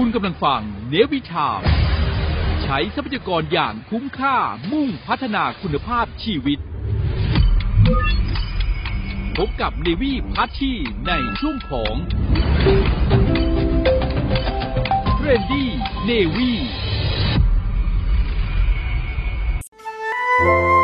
คุณกำลังฟังเนวิชามใช้ทรัพยากรอย่างคุ้มค่ามุ่งพัฒนาคุณภาพชีวิต พบกับเนวีพัชชีในช่วงของเรนดี้เนวีส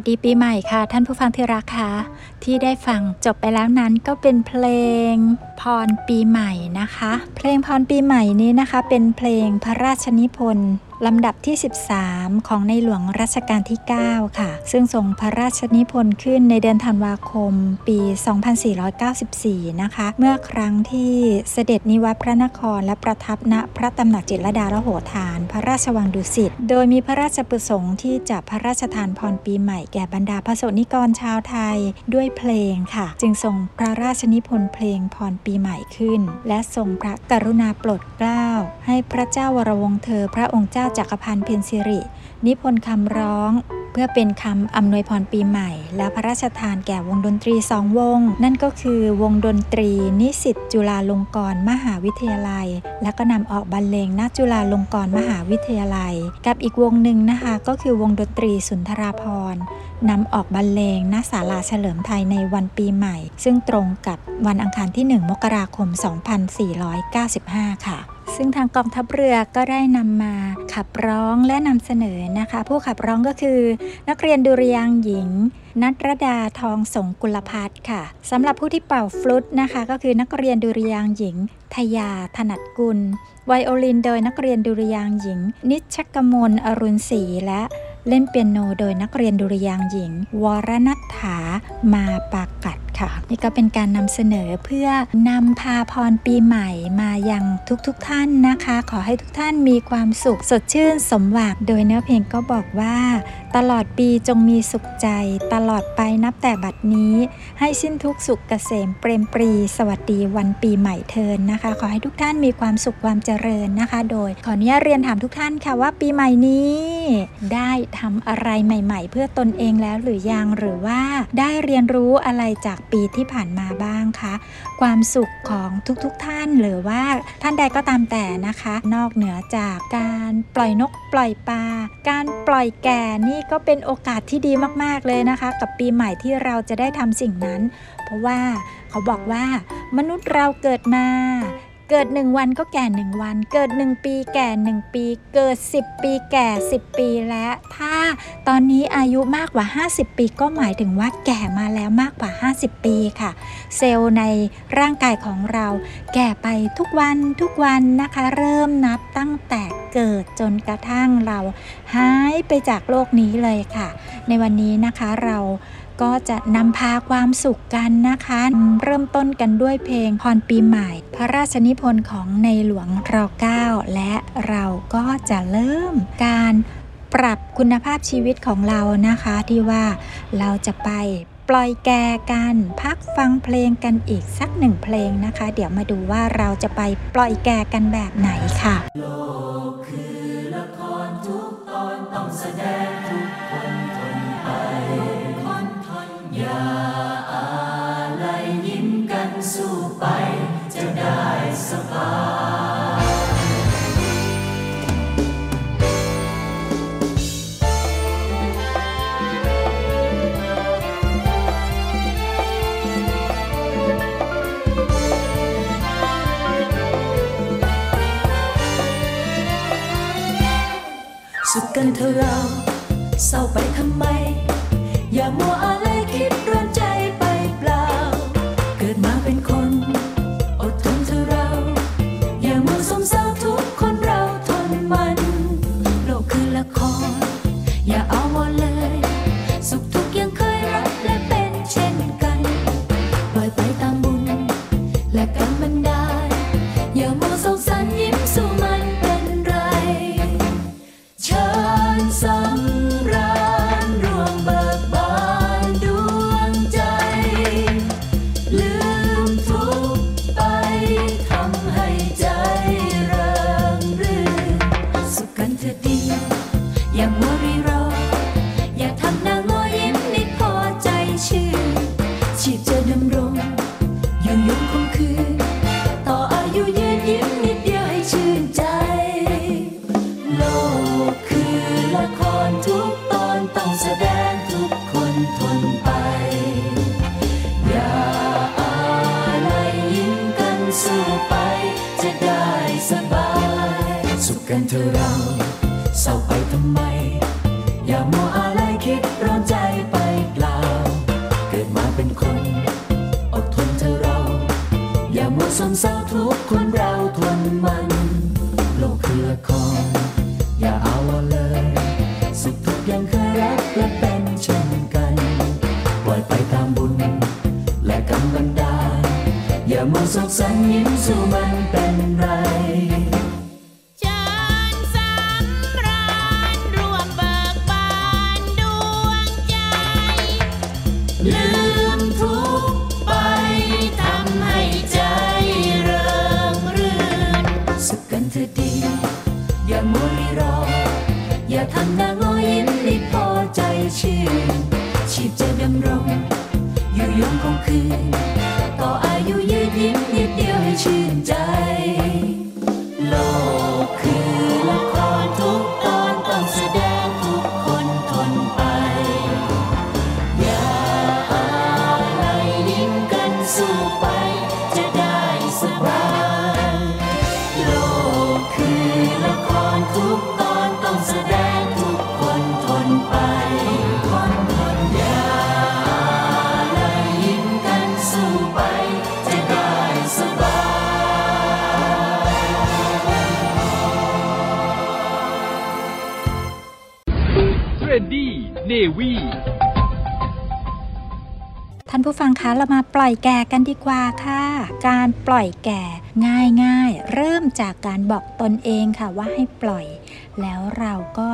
วัสดีปีใหม่ค่ะ ท่านผู้ฟังที่รักค่ะที่ได้ฟังจบไปแล้วนั้นก็เป็นเพลงพรปีใหม่นะคะ เพลงพรปีใหม่นี้นะคะ เป็นเพลงพระราชนิพนธ์ ลำดับที่ 13 ของในหลวงรัชกาลที่ 9 ค่ะ ซึ่งทรงพระราชนิพนธ์ขึ้นในเดือนธันวาคมปี 2494 นะคะ เมื่อครั้งที่เสด็จนิวัตพระนครและประทับณพระตำหนักจิตรดาละโหฐาน พระราชวังดุสิต โดยมีพระราชประสงค์ที่จะพระราชทานพรปีใหม่แก่บรรดาพระสงฆ์นิกรชาวไทยด้วยเพลงค่ะ จึงทรงพระราชนิพนธ์เพลงพรปีใหม่ขึ้น และทรงพระกรุณาโปรดเกล้าให้พระเจ้าวรวงเธอพระองค์เจ้าจักรพันธ์เพ็ญสิริ นิพนธ์คำร้อง เพื่อเป็นคำอำนวยพรปีใหม่ และพระราชทานแก่วงดนตรีสองวง นั่นก็คือวงดนตรี นิสิตจุฬาลงกรณ์มหาวิทยาลัย และก็นำออกบรรเลงณจุฬาลงกรณ์มหาวิทยาลัย กับอีกวงหนึ่งนะคะก็คือวงดนตรีสุนทราภรนำออกบรรเลงณศาลาเฉลิมไทยในวันปีใหม่ ซึ่งตรงกับวันอังคารที่ 1 มกราคม 2495 ค่ะ ซึ่งทางกองทัพเรือก็ได้นำมาขับร้องและนำเสนอนะคะ ผู้ขับร้องก็คือ นักเรียนดุริยางค์หญิง นัทรดาทองสงกุลพัฒน์ค่ะสำหรับผู้ที่เป่าฟลุตนะคะ ก็คือนักเรียนดุริยางค์หญิง ทยาถนัดกุลไวโอลินโดยนักเรียนดุริยางค์หญิง นิชกมลอรุณศรีและ เล่นเปียโนโดยนักเรียนดุริยางค์หญิง วรนัฐามาปากัดค่ะ นี่ก็เป็นการนำเสนอเพื่อนำพาพรปีใหม่มายังทุกๆทท่านนะคะ ขอให้ทุกท่านมีความสุขสดชื่นสมหวังโดยเนื้อเพลงก็บอกว่า ตลอดปีจงมีสุขใจ ตลอดไปนับแต่บัดนี้ ให้สิ้นทุกสุขเกษมเปรมปรี สวัสดีวันปีใหม่เทินนะคะ ขอให้ทุกท่านมีความสุขความเจริญนะคะ โดยขออนุญาตเรียนถามทุกท่านค่ะว่าปีใหม่นี้ ได้ทำอะไรใหม่ ๆ เพื่อตนเองแล้วหรือยังหรือว่าได้เรียนรู้อะไรจากปีที่ผ่านมาบ้างคะความสุขของทุกๆทท่านหรือว่าท่านใดก็ตามแต่นะคะ นอกเหนือจากการปล่อยนกปล่อยปลาการปล่อยแก่นี่ก็เป็นโอกาสที่ดีมากๆเลยนะคะ กับปีใหม่ที่เราจะได้ทำสิ่งนั้น เพราะว่าเขาบอกว่ามนุษย์เราเกิดมา เกิดหนึ่งวันก็แก่หนึ่งวัน เกิดหนึ่งปีแก่หนึ่งปี เกิด 10 ปีแก่ 10 ปีและถ้าตอนนี้อายุมากกว่า 50 ปีก็หมายถึงว่าแก่มาแล้วมากกว่า 50 ปีค่ะ เซลล์ในร่างกายของเรา แก่ไปทุกวันทุกวันนะคะ เริ่มนับตั้งแต่เกิดจนกระทั่งเราหายไปจากโลกนี้เลยค่ะ ในวันนี้นะคะเรา ก็จะนำพาความสุขกันนะคะ เริ่มต้นกันด้วยเพลงพรปีใหม่ พระราชนิพนธ์ของในหลวงร9และเราก็จะเริ่มการปรับคุณภาพชีวิตของเรานะคะ ที่ว่าเราจะไปปล่อยแกกันพักฟังเพลงกันอีกสักหนึ่งเพลงนะคะ เดี๋ยวมาดูว่าเราจะไปปล่อยแกกันแบบไหนค่ะสุ ขกันเถอะเราเศร้าไปทำไม อย่ามัวอะไร สู้ไปจะได้สบาย สุขกันเถอะเราเศร้า มัวส ล่อยแก่กันดีกว่าค่ะ การปล่อยแก่ง่ายๆ เริ่มจากการบอกตนเองค่ะว่าให้ปล่อย แล้วเราก็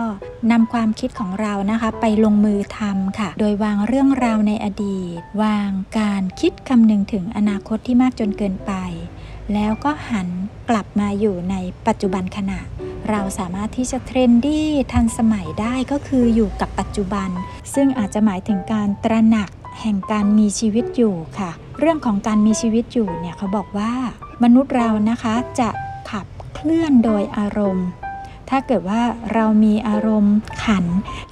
นำความคิดของเรานะคะ ไปลงมือทำค่ะ โดยวางเรื่องราวในอดีต วางการคิดคำนึงถึงอนาคตที่มากจนเกินไป แล้วก็หันกลับมาอยู่ในปัจจุบันขณะเราสามารถที่จะเทรนดี้ทันสมัยได้ก็คืออยู่กับปัจจุบัน ซึ่งอาจจะหมายถึงการตระหนัก แห่งการมีชีวิตอยู่ค่ะ เรื่องของการมีชีวิตอยู่เนี่ยเขาบอกว่ามนุษย์เรานะคะจะขับเคลื่อนโดยอารมณ์ ถ้าเกิดว่าเรามีอารมณ์ขัน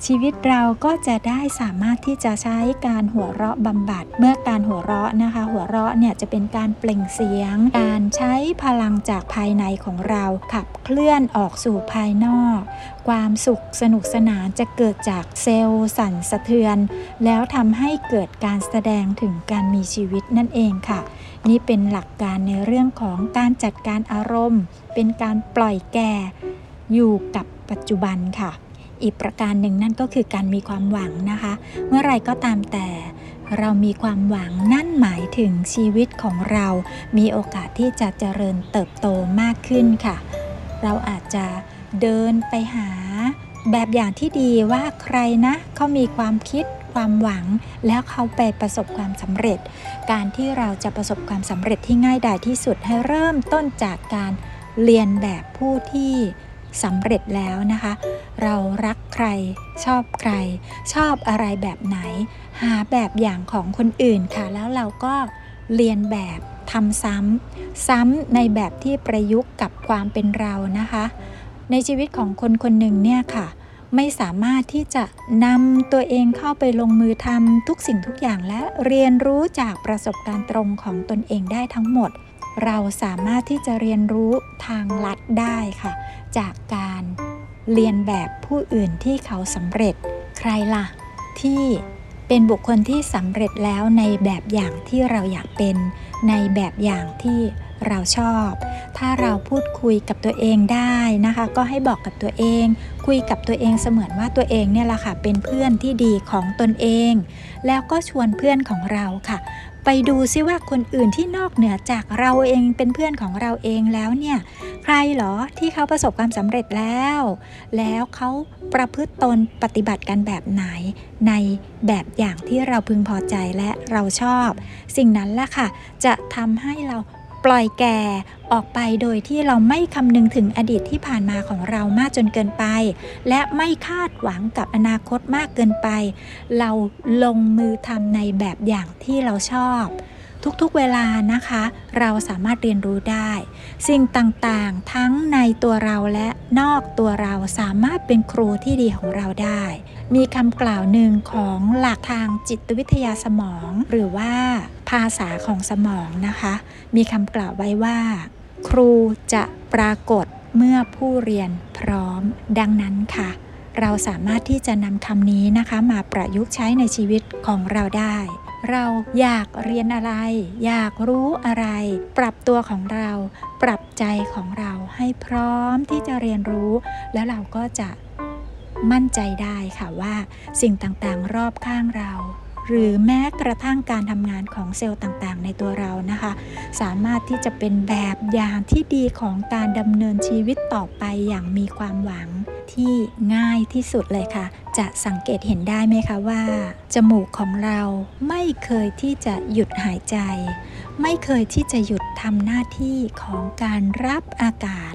ชีวิตเราก็จะได้สามารถที่จะใช้การหัวเราะบำบัด เมื่อการหัวเราะนะคะ หัวเราะเนี่ยจะเป็นการเปล่งเสียง การใช้พลังจากภายในของเราขับเคลื่อนออกสู่ภายนอก ความสุขสนุกสนานจะเกิดจากเซลล์สั่นสะเทือน แล้วทำให้เกิดการแสดงถึงการมีชีวิตนั่นเองค่ะ นี่เป็นหลักการในเรื่องของการจัดการอารมณ์ เป็นการปล่อยแก่ อยู่กับปัจจุบันค่ะ อีกประการหนึ่งนั่นก็คือการมีความหวังนะคะ เมื่อไรก็ตามแต่เรามีความหวังนั่นหมายถึงชีวิตของเรา มีโอกาสที่จะเจริญเติบโตมากขึ้นค่ะ เราอาจจะเดินไปหาแบบอย่างที่ดีว่าใครนะเขามีความคิดความหวัง แล้วเขาไปประสบความสำเร็จ การที่เราจะประสบความสำเร็จที่ง่ายดายที่สุดให้เริ่มต้นจากการเรียนแบบผู้ที่ สำเร็จแล้วนะคะ เรารักใครชอบใคร ชอบอะไรแบบไหน หาแบบอย่างของคนอื่นค่ะ แล้วเราก็เรียนแบบทำซ้ำซ้ำในแบบที่ประยุกต์กับความเป็นเรานะคะ ในชีวิตของคนคนหนึ่งเนี่ยค่ะ ไม่สามารถที่จะนำตัวเองเข้าไปลงมือทำทุกสิ่งทุกอย่างและเรียนรู้จากประสบการณ์ตรงของตนเองได้ทั้งหมด เราสามารถที่จะเรียนรู้ทางลัดได้ค่ะ จากการเรียนแบบผู้อื่นที่เขาสำเร็จ ใครล่ะ ที่เป็นบุคคลที่สำเร็จแล้วในแบบอย่างที่เราอยากเป็น ในแบบอย่างที่เราชอบ ถ้าเราพูดคุยกับตัวเองได้นะคะ ก็ให้บอกกับตัวเอง คุยกับตัวเองเสมือนว่าตัวเองเนี่ยแหละค่ะ เป็นเพื่อนที่ดีของตนเอง แล้วก็ชวนเพื่อนของเราค่ะ ไปดูซิว่าคนอื่นที่นอกเหนือจากเราเองเป็นเพื่อนของเราเองแล้วเนี่ย ใครเหรอที่เขาประสบความสำเร็จแล้ว แล้วเขาประพฤติตนปฏิบัติกันแบบไหน ในแบบอย่างที่เราพึงพอใจและเราชอบ สิ่งนั้นแหละค่ะ จะทำให้เรา ปล่อยแก่ออกไปโดยที่เราไม่คำนึงถึงอดีตที่ผ่านมาของเรามากจนเกินไป และไม่คาดหวังกับอนาคตมากเกินไป เราลงมือทำในแบบอย่างที่เราชอบ ทุกๆเวลานะคะ เราสามารถเรียนรู้ได้ สิ่งต่างๆ ทั้งในตัวเราและนอกตัวเราสามารถเป็นครูที่ดีของเราได้ มีคำกล่าวหนึ่งของหลักทางจิตวิทยาสมอง หรือว่าภาษาของสมองนะคะ มีคำกล่าวไว้ว่า ครูจะปรากฏเมื่อผู้เรียนพร้อม ดังนั้นค่ะเราสามารถที่จะนำคำนี้นะคะ มาประยุกต์ใช้ในชีวิตของเราได้ เราอยากเรียนอะไร อยากรู้อะไร ปรับตัวของเรา ปรับใจของเราให้พร้อมที่จะเรียนรู้ แล้วเราก็จะมั่นใจได้ค่ะว่าสิ่งต่างๆ รอบข้างเรา หรือแม้กระทั่งการทำงานของเซลล์ต่างๆ ในตัวเรานะคะ สามารถที่จะเป็นแบบอย่างที่ดีของการดำเนินชีวิตต่อไปอย่างมีความหวังที่ง่ายที่สุดเลยค่ะ จะสังเกตเห็นได้ไหมคะว่า จมูกของเราไม่เคยที่จะหยุดหายใจ ไม่เคยที่จะหยุดทำหน้าที่ของการรับอากาศ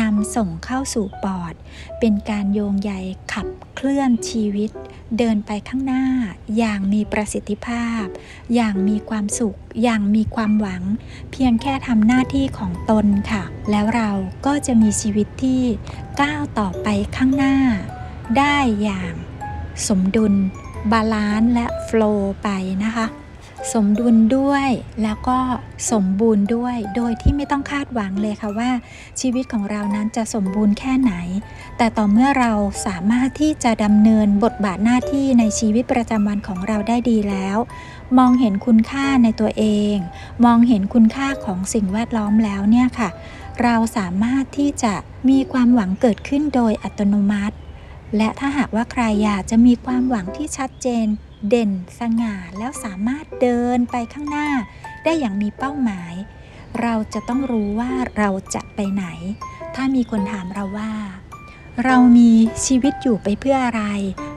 นำส่งเข้าสู่ปอด เป็นการโยงใยขับเคลื่อนชีวิต เดินไปข้างหน้า อย่างมีประสิทธิภาพ อย่างมีความสุข อย่างมีความหวัง เพียงแค่ทำหน้าที่ของตนค่ะ แล้วเราก็จะมีชีวิตที่ก้าวต่อไปข้างหน้า ได้อย่างสมดุล balance และ flow ไปนะคะ สมดุลด้วยแล้วก็สมบูรณ์ด้วย โดยที่ไม่ต้องคาดหวังเลยค่ะว่า ชีวิตของเรานั้นจะสมบูรณ์แค่ไหน แต่ต่อเมื่อเราสามารถที่จะดำเนินบทบาทหน้าที่ในชีวิตประจำวันของเราได้ดีแล้ว มองเห็นคุณค่าในตัวเอง มองเห็นคุณค่าของสิ่งแวดล้อมแล้วเนี่ยค่ะ เราสามารถที่จะมีความหวังเกิดขึ้นโดยอัตโนมัติ และถ้าหากว่าใครอยากจะมีความหวังที่ชัดเจน เด่นสง่าแล้วสามารถเดินไปข้างหน้า ได้อย่างมีเป้าหมาย เราจะต้องรู้ว่าเราจะไปไหน ถ้ามีคนถามเราว่า เรามีชีวิตอยู่ไปเพื่ออะไร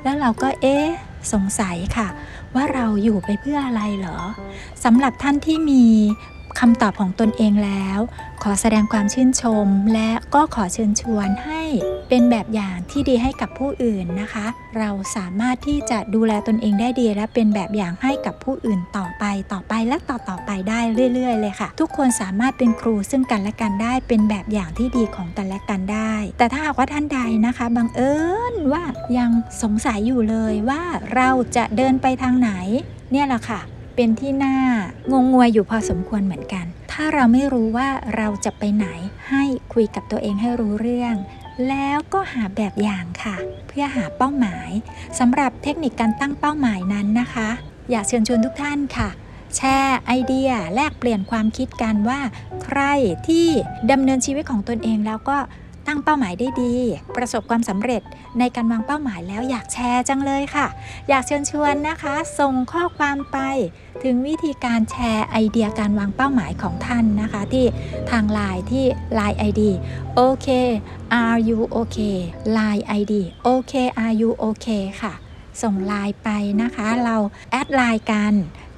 แล้วเราก็เอ๊ะสงสัยค่ะ ว่าเราอยู่ไปเพื่ออะไรเหรอสำหรับท่านที่มี คำตอบของตนเองแล้ว ขอแสดงความชื่นชม และก็ขอเชิญชวนให้เป็นแบบอย่างที่ดีให้กับผู้อื่นนะคะ เราสามารถที่จะดูแลตนเองได้ดีและเป็นแบบอย่างให้กับผู้อื่นต่อไปต่อไปและต่อต่อไปได้เรื่อย ๆ เลยค่ะ ทุกคนสามารถเป็นครูซึ่งกันและกันได้เป็นแบบอย่างที่ดีของกันและกันได้ แต่ถ้าหากว่าท่านใดนะคะบังเอิญว่ายังสงสัยอยู่เลยว่าเราจะเดินไปทางไหน เนี่ยแหละค่ะ เป็นที่น่างงงวยอยู่พอสมควรเหมือนกัน ถ้าเราไม่รู้ว่าเราจะไปไหนให้คุยกับตัวเองให้รู้เรื่อง แล้วก็หาแบบอย่างค่ะ เพื่อหาเป้าหมายสำหรับเทคนิคการตั้งเป้าหมายนั้นนะคะ อยากเชิญชวนทุกท่านค่ะแชร์ไอเดียแลกเปลี่ยนความคิดกันว่า ใครที่ดำเนินชีวิตของตนเองแล้วก็ ตั้งเป้าหมายได้ดี ประสบความสำเร็จในการวางเป้าหมายแล้วอยากแชร์จังเลยค่ะ อยากเชิญชวนนะคะ ส่งข้อความไป ถึงวิธีการแชร์ไอเดียการวางเป้าหมายของท่านนะคะ ที่ทางไลน์ที่ Line ID okay are you okay Line ID okay are you okay ค่ะ ส่งไลน์ไปนะคะ เราแอดไลน์กัน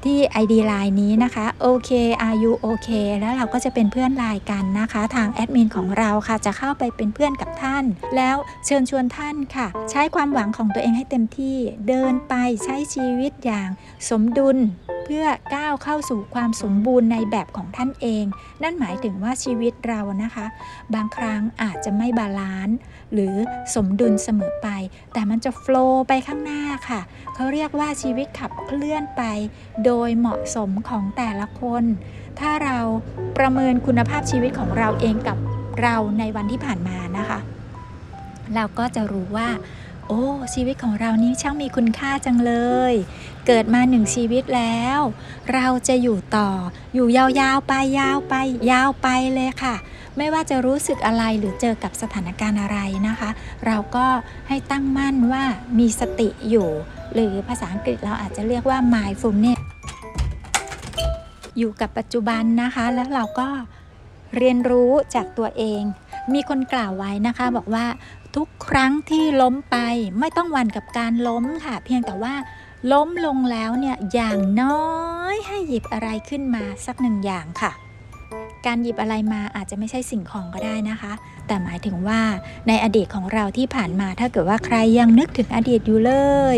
ที่ ID ไลน์นี้นะคะ okay are you okay แล้วเราก็จะเป็นเพื่อนไลน์กันนะคะ ทางแอดมินของเราค่ะจะเข้าไปเป็นเพื่อนกับท่าน แล้วเชิญชวนท่านค่ะ ใช้ความหวังของตัวเองให้เต็มที่เดินไปใช้ชีวิตอย่างสมดุล เพื่อก้าวเข้าสู่ความสมบูรณ์ในแบบของท่านเอง นั่นหมายถึงว่าชีวิตเรานะคะ บางครั้งอาจจะไม่ balance หรือสมดุลเสมอไป แต่มันจะโฟล์ไปข้างหน้าค่ะ เขาเรียกว่าชีวิตขับเคลื่อนไป โดยเหมาะสมของแต่ละคน ถ้าเราประเมินคุณภาพชีวิตของเราเองกับเราในวันที่ผ่านมานะคะ เราก็จะรู้ว่าโอ้ชีวิตของเรานี้ช่างมีคุณค่าจังเลย เกิดมาหนึ่งชีวิตแล้ว เราจะอยู่ต่อ อยู่ยาวๆไปยาวไป ยาวไปเลยค่ะ ไม่ว่าจะรู้สึกอะไรหรือเจอกับสถานการณ์อะไรนะคะ เราก็ให้ตั้งมั่นว่ามีสติอยู่ หรือภาษาอังกฤษเราอาจจะเรียกว่า mindfulness อยู่กับปัจจุบันนะคะ แล้วเราก็เรียนรู้จากตัวเอง มีคนกล่าวไว้นะคะ บอกว่าทุกครั้งที่ล้มไปไม่ต้องหวั่นกับการล้มค่ะ เพียงแต่ว่า ล้มลงแล้วเนี่ยอย่างน้อยให้หยิบอะไรขึ้นมาสักหนึ่งอย่างค่ะ การหยิบอะไรมาอาจจะไม่ใช่สิ่งของก็ได้นะคะ แต่หมายถึงว่าในอดีตของเราที่ผ่านมาถ้าเกิดว่าใครยังนึกถึงอดีตอยู่เลย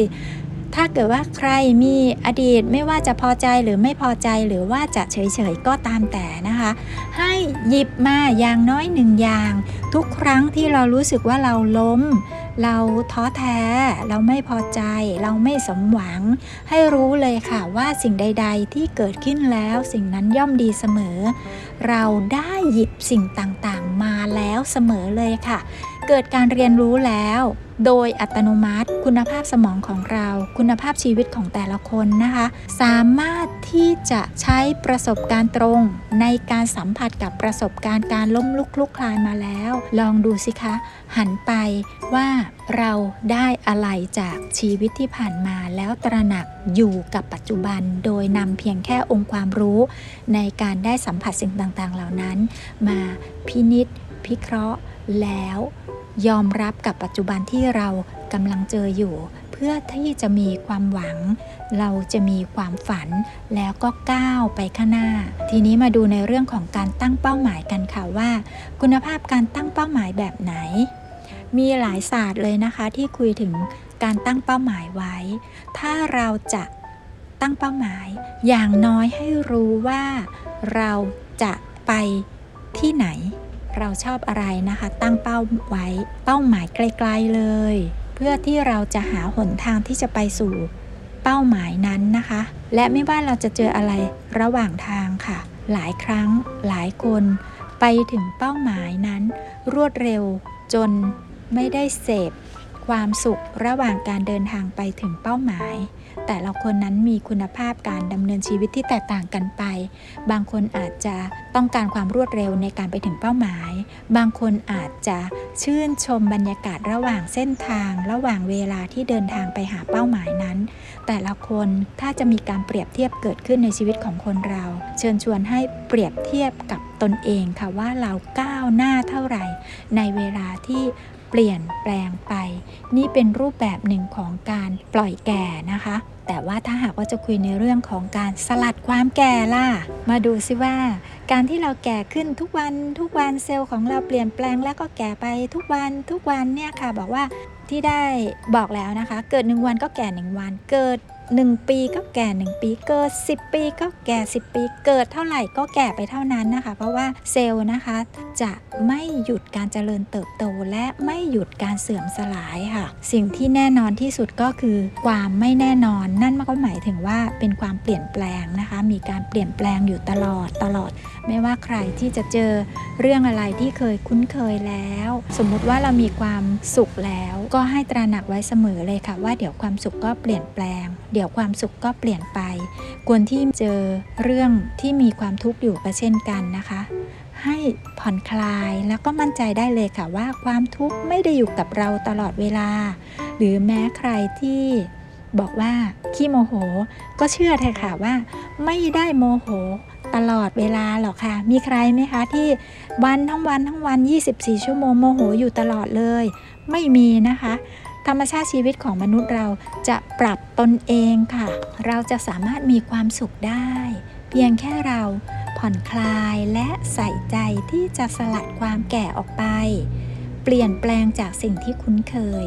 ถ้าเกิดว่าใครมีอดีตไม่ว่าจะพอใจหรือไม่พอใจหรือว่าจะเฉยๆก็ตามแต่นะคะ ให้หยิบมาอย่างน้อยหนึ่งอย่าง ทุกครั้งที่เรารู้สึกว่าเราล้ม เราท้อแท้ เราไม่พอใจ เราไม่สมหวัง ให้รู้เลยค่ะว่าสิ่งใด ๆ ที่เกิดขึ้นแล้วสิ่งนั้นย่อมดีเสมอ เราได้หยิบสิ่งต่างๆ มาแล้วเสมอเลยค่ะ เกิดการเรียนรู้แล้ว โดยอัตโนมัติ คุณภาพสมองของเรา คุณภาพชีวิตของแต่ละคนนะคะ สามารถที่จะใช้ประสบการณ์ตรงในการสัมผัสกับประสบการณ์การล้มลุกคลุกคลานมาแล้ว ลองดูสิคะ หันไปว่าเราได้อะไรจากชีวิตที่ผ่านมาแล้วตระหนักอยู่กับปัจจุบัน โดยนำเพียงแค่องค์ความรู้ในการได้สัมผัสสิ่งต่างๆ เหล่านั้น มาพินิษพิเคราะห์แล้ว ยอมรับกับปัจจุบันที่เรากำลังเจออยู่ เพื่อที่จะมีความหวัง เราจะมีความฝันแล้วก็ก้าวไปข้างหน้า ทีนี้มาดูในเรื่องของการตั้งเป้าหมายกันค่ะว่า คุณภาพการตั้งเป้าหมายแบบไหน มีหลายศาสตร์เลยนะคะที่คุยถึงการตั้งเป้าหมายไว้ ถ้าเราจะตั้งเป้าหมาย อย่างน้อยให้รู้ว่าเราจะไปที่ไหน เราชอบอะไรนะคะ ตั้งเป้าไว้เป้าหมายไกลๆเลย เพื่อที่เราจะหาหนทางที่จะไปสู่เป้าหมายนั้นนะคะ และไม่ว่าเราจะเจออะไรระหว่างทางค่ะ หลายครั้งหลายคนไปถึงเป้าหมายนั้น รวดเร็วจนไม่ได้เสพความสุขระหว่างการเดินทางไปถึงเป้าหมาย แต่ละคนนั้นมีคุณภาพการดำเนินชีวิตที่แตกต่างกันไป บางคนอาจจะต้องการความรวดเร็วในการไปถึงเป้าหมาย บางคนอาจจะชื่นชมบรรยากาศระหว่างเส้นทาง ระหว่างเวลาที่เดินทางไปหาเป้าหมายนั้น แต่ละคนถ้าจะมีการเปรียบเทียบเกิดขึ้นในชีวิตของคนเรา เชิญชวนให้เปรียบเทียบกับตนเองค่ะว่าเราก้าวหน้าเท่าไหร่ ในเวลาที่เปลี่ยนแปลงไป นี่เป็นรูปแบบหนึ่งของการปล่อยแก่นะคะ แต่ว่าถ้าหากว่าจะคุยในเรื่องของการสลัดความแก่ล่ะ มาดูซิว่า การที่เราแก่ขึ้นทุกวันทุกวันเซลล์ของเราเปลี่ยนแปลงแล้วก็แก่ไปทุกวันทุกวันเนี่ยค่ะบอกว่าที่ได้บอกแล้วนะคะ เกิด 1 วันก็แก่ 1 วันเกิด 1 ปีก็แก่ 1 ปีเกิด 10 ปีก็แก่ 10 ปีเกิดเท่าไหร่ก็แก่ไปเท่านั้นนะคะ เพราะว่าเซลล์นะคะจะไม่หยุดการเจริญเติบโตและไม่หยุดการเสื่อมสลายค่ะ สิ่งที่แน่นอนที่สุดก็คือความไม่แน่นอนนั่นก็หมายถึงว่าเป็นความเปลี่ยนแปลงนะคะ มีการเปลี่ยนแปลงอยู่ตลอดตลอด ไม่ว่าใครที่จะเจอเรื่องอะไรที่เคยคุ้นเคยแล้ว สมมุติว่าเรามีความสุขแล้ว ก็ให้ตระหนักไว้เสมอเลยค่ะ ว่าเดี๋ยวความสุขก็เปลี่ยนแปลง เดี๋ยวความสุขก็เปลี่ยนไปควรที่เจอเรื่องที่มีความทุกข์อยู่ก็เช่นกันนะคะให้ผ่อนคลายแล้วก็มั่นใจได้เลยค่ะว่าความทุกข์ไม่ได้อยู่กับเราตลอดเวลา หรือแม้ใครที่บอกว่าขี้โมโห ก็เชื่อเถอะค่ะว่า ไม่ได้โมโห ตลอดเวลาหรอกค่ะ มีใครไหมคะที่วันทั้งวันทั้งวัน 24 ชั่วโมงโมโหอยู่ตลอดเลย ไม่มีนะคะ ธรรมชาติชีวิตของมนุษย์เราจะปรับตนเองค่ะ เราจะสามารถมีความสุขได้ เพียงแค่เราผ่อนคลายและใส่ใจที่จะสลัดความแก่ออกไป เปลี่ยนแปลงจากสิ่งที่คุ้นเคย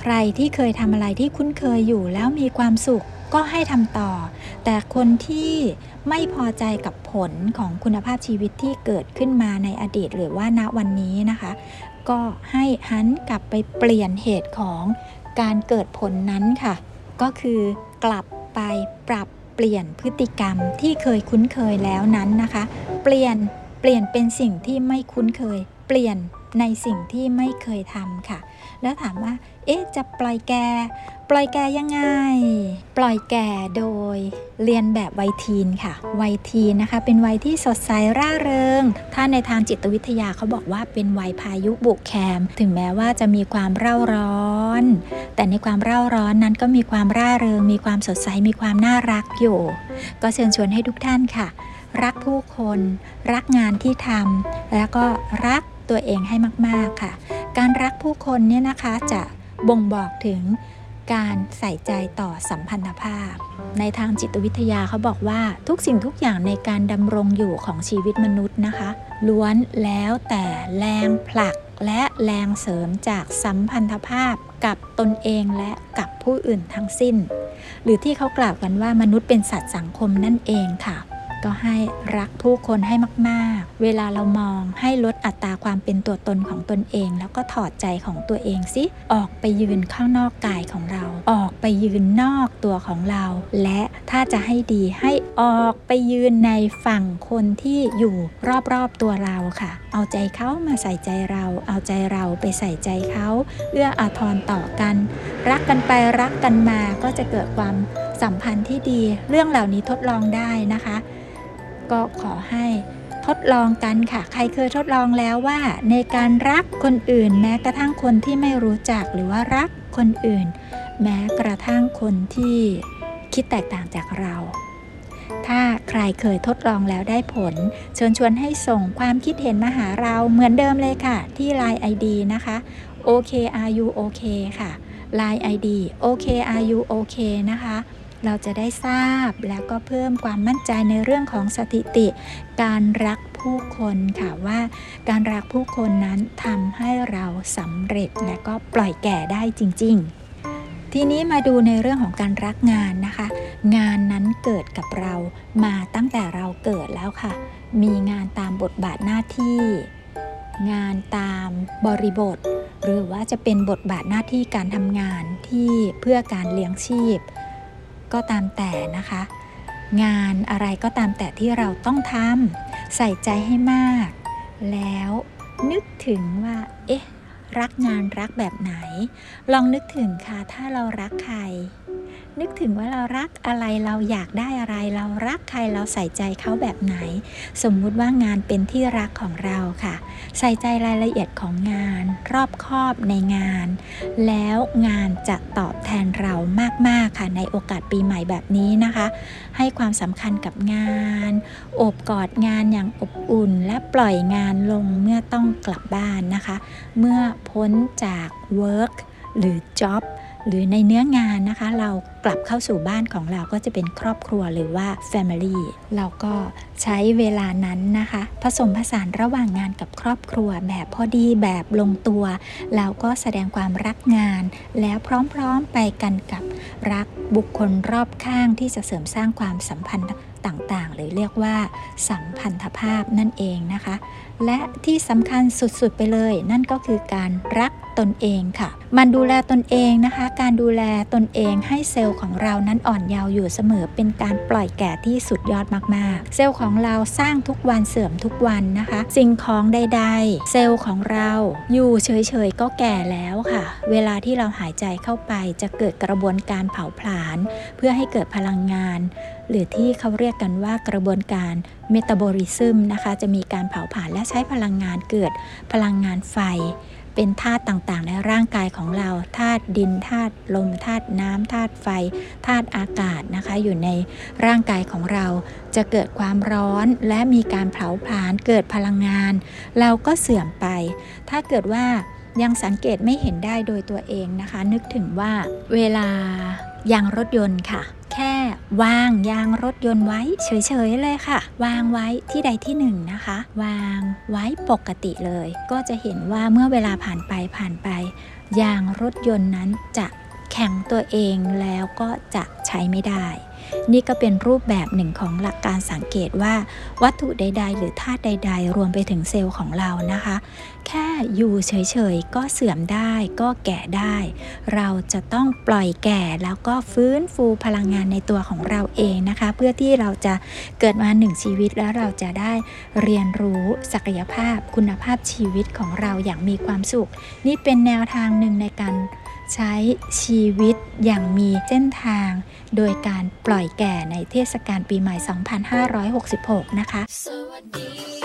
ใครที่เคยทำอะไรที่คุ้นเคยอยู่แล้วมีความสุข ก็ให้ทำต่อ แต่คนที่ไม่พอใจกับผลของคุณภาพชีวิตที่เกิดขึ้นมาในอดีต หรือว่าณวันนี้นะคะ ก็ให้หันกลับไปเปลี่ยนเหตุของการเกิดผลนั้นค่ะ ก็คือกลับไปปรับเปลี่ยนพฤติกรรมที่เคยคุ้นเคยแล้วนั้นนะคะ เปลี่ยนเปลี่ยนเป็นสิ่งที่ไม่คุ้นเคย เปลี่ยนในสิ่งที่ไม่เคยทำค่ะ แล้วถามว่า เอ๊ะ จะปล่อยแก ปล่อยแกยังไง ปล่อยแกโดยเรียนแบบวัยทีนค่ะ วัยทีนนะคะ เป็นวัยที่สดใสร่าเริง ถ้าในทางจิตวิทยาเขาบอกว่าเป็นวัยพายุบุกแคม ถึงแม้ว่าจะมีความเร่าร้อน แต่ในความเร่าร้อนนั้นก็มีความร่าเริง มีความสดใส มีความน่ารักอยู่ ก็เชิญชวนให้ทุกท่านค่ะ รักผู้คน รักงานที่ทำแล้วก็รัก ตัวเองให้มาก ๆ ค่ะ การรักผู้คนเนี่ยนะคะจะบ่งบอกถึงการใส่ใจต่อสัมพันธภาพ ในทางจิตวิทยาเขาบอกว่าทุกสิ่งทุกอย่างในการดำรงอยู่ของชีวิตมนุษย์นะคะ ล้วนแล้วแต่แรงผลักและแรงเสริมจากสัมพันธภาพกับตนเองและกับผู้อื่นทั้งสิ้น หรือที่เขากล่าวกันว่ามนุษย์เป็นสัตว์สังคมนั่นเองค่ะ ก็ให้รักผู้คนให้มาก ๆ เวลาเรามองให้ลดอัตราความเป็นตัวตนของตนเอง แล้วก็ถอดใจของตัวเองสิ ออกไปยืนข้างนอกกายของเรา ออกไปยืนนอกตัวของเรา และถ้าจะให้ดีให้ออกไปยืนในฝั่งคนที่อยู่รอบ ๆ ตัวเราค่ะ เอาใจเขามาใส่ใจเรา เอาใจเราไปใส่ใจเขาเอื้ออาทรต่อกัน รักกันไปรักกันมาก็จะเกิดความสัมพันธ์ที่ดี เรื่องเหล่านี้ทดลองได้นะคะ ก็ขอให้ทดลองกันค่ะ ใครเคยทดลองแล้วว่า ในการรักคนอื่น แม้กระทั่งคนที่ไม่รู้จักหรือว่ารักคนอื่น แม้กระทั่งคนที่คิดแตกต่างจากเรา ถ้าใครเคยทดลองแล้วได้ผล เชิญชวนให้ส่งความคิดเห็นมาหาเราเหมือนเดิมเลยค่ะ ที่ Line ID นะคะ OKRU OK ค่ะ Line ID OKRU OK นะคะ เราจะได้ทราบแล้วก็เพิ่มความมั่นใจในเรื่องของสถิติ การรักผู้คนค่ะว่า การรักผู้คนนั้นทำให้เราสำเร็จและก็ปล่อยแก่ได้จริง ๆทีนี้มาดูในเรื่องของการรักงานนะคะ งานนั้นเกิดกับเรามาตั้งแต่เราเกิดแล้วค่ะ มีงานตามบทบาทหน้าที่ งานตามบริบท หรือว่าจะเป็นบทบาทหน้าที่การทำงานที่เพื่อการเลี้ยงชีพ ก็ตามแต่นะคะ งานอะไรก็ตามแต่ที่เราต้องทำใส่ใจให้มาก แล้วนึกถึงว่า เอ๊ะ รักงานรักแบบไหน ลองนึกถึงค่ะ ถ้าเรารักใคร นึกถึงว่าเรารักอะไรเราอยากได้อะไร เรารักใครเราใส่ใจเขาแบบไหน สมมุติว่างานเป็นที่รักของเราค่ะ ใส่ใจรายละเอียดของงาน รอบคอบในงาน แล้วงานจะตอบแทนเรามากๆค่ะในโอกาสปีใหม่แบบนี้นะคะ ให้ความสำคัญกับงาน โอบกอดงานอย่างอบอุ่น และปล่อยงานลงเมื่อต้องกลับบ้านนะคะ เมื่อพ้นจาก work หรือ job หรือในเนื้องานนะคะ เรากลับเข้าสู่บ้านของเราก็จะเป็นครอบครัวหรือว่า Family เราก็ใช้เวลานั้นนะคะ ผสมผสานระหว่างงานกับครอบครัวแบบพอดีแบบลงตัว แล้วก็แสดงความรักงาน แล้วพร้อมๆไปกันกับรักบุคคลรอบข้างที่จะเสริมสร้างความสัมพันธ์ต่างๆ หรือเรียกว่าสัมพันธภาพนั่นเองนะคะ และที่สำคัญสุดๆไปเลย นั่นก็คือการรักตนเองค่ะ มันดูแลตนเองนะคะ การดูแลตนเองให้เซลล์ของเรานั้นอ่อนเยาว์อยู่เสมอเป็นการปล่อยแก่ที่สุดยอดมากๆ เซลล์ของเราสร้างทุกวันเสื่อมทุกวันนะคะ สิ่งของใดๆ เซลล์ของเราอยู่เฉยๆก็แก่แล้วค่ะ เวลาที่เราหายใจเข้าไปจะเกิดกระบวนการเผาผลาญเพื่อให้เกิดพลังงาน หรือที่เขาเรียกกันว่ากระบวนการเมตาบอลิซึมนะคะ จะมีการเผาผลาญและใช้พลังงานเกิดพลังงานไฟ เป็นธาตุต่างๆ ในร่างกายของเราธาตุดินธาตุลมธาตุน้ำธาตุไฟธาตุอากาศนะคะ อยู่ในร่างกายของเรา จะเกิดความร้อนและมีการเผาผลาญเกิดพลังงาน เราก็เสื่อมไป ถ้าเกิดว่ายังสังเกตไม่เห็นได้โดยตัวเองนะคะ นึกถึงว่าเวลายางรถยนต์ค่ะ แค่วางยางรถยนต์ไว้เฉยๆเลยค่ะ วางไว้ที่ใดที่หนึ่งนะคะ วางไว้ปกติเลย ก็จะเห็นว่าเมื่อเวลาผ่านไปผ่านไป ยางรถยนต์นั้นจะแข็งตัวเองแล้วก็จะใช้ไม่ได้ นี่ก็เป็นรูปแบบหนึ่งของหลักการสังเกตว่า วัตถุใด ๆ หรือธาตุใด ๆ รวมไปถึงเซลล์ของเรานะคะ แค่อยู่เฉย ๆ ก็เสื่อมได้ก็แก่ได้ เราจะต้องปล่อยแก่แล้วก็ฟื้นฟูพลังงานในตัวของเราเองนะคะ เพื่อที่เราจะเกิดมาหนึ่งชีวิตแล้วเราจะได้เรียนรู้ศักยภาพคุณภาพชีวิตของเราอย่างมีความสุข นี่เป็นแนวทางหนึ่งในการ ใช้ชีวิตอย่างมีเส้นทาง โดยการปล่อยแก่ในเทศกาลปีใหม่ 2566 นะคะ สวัสดี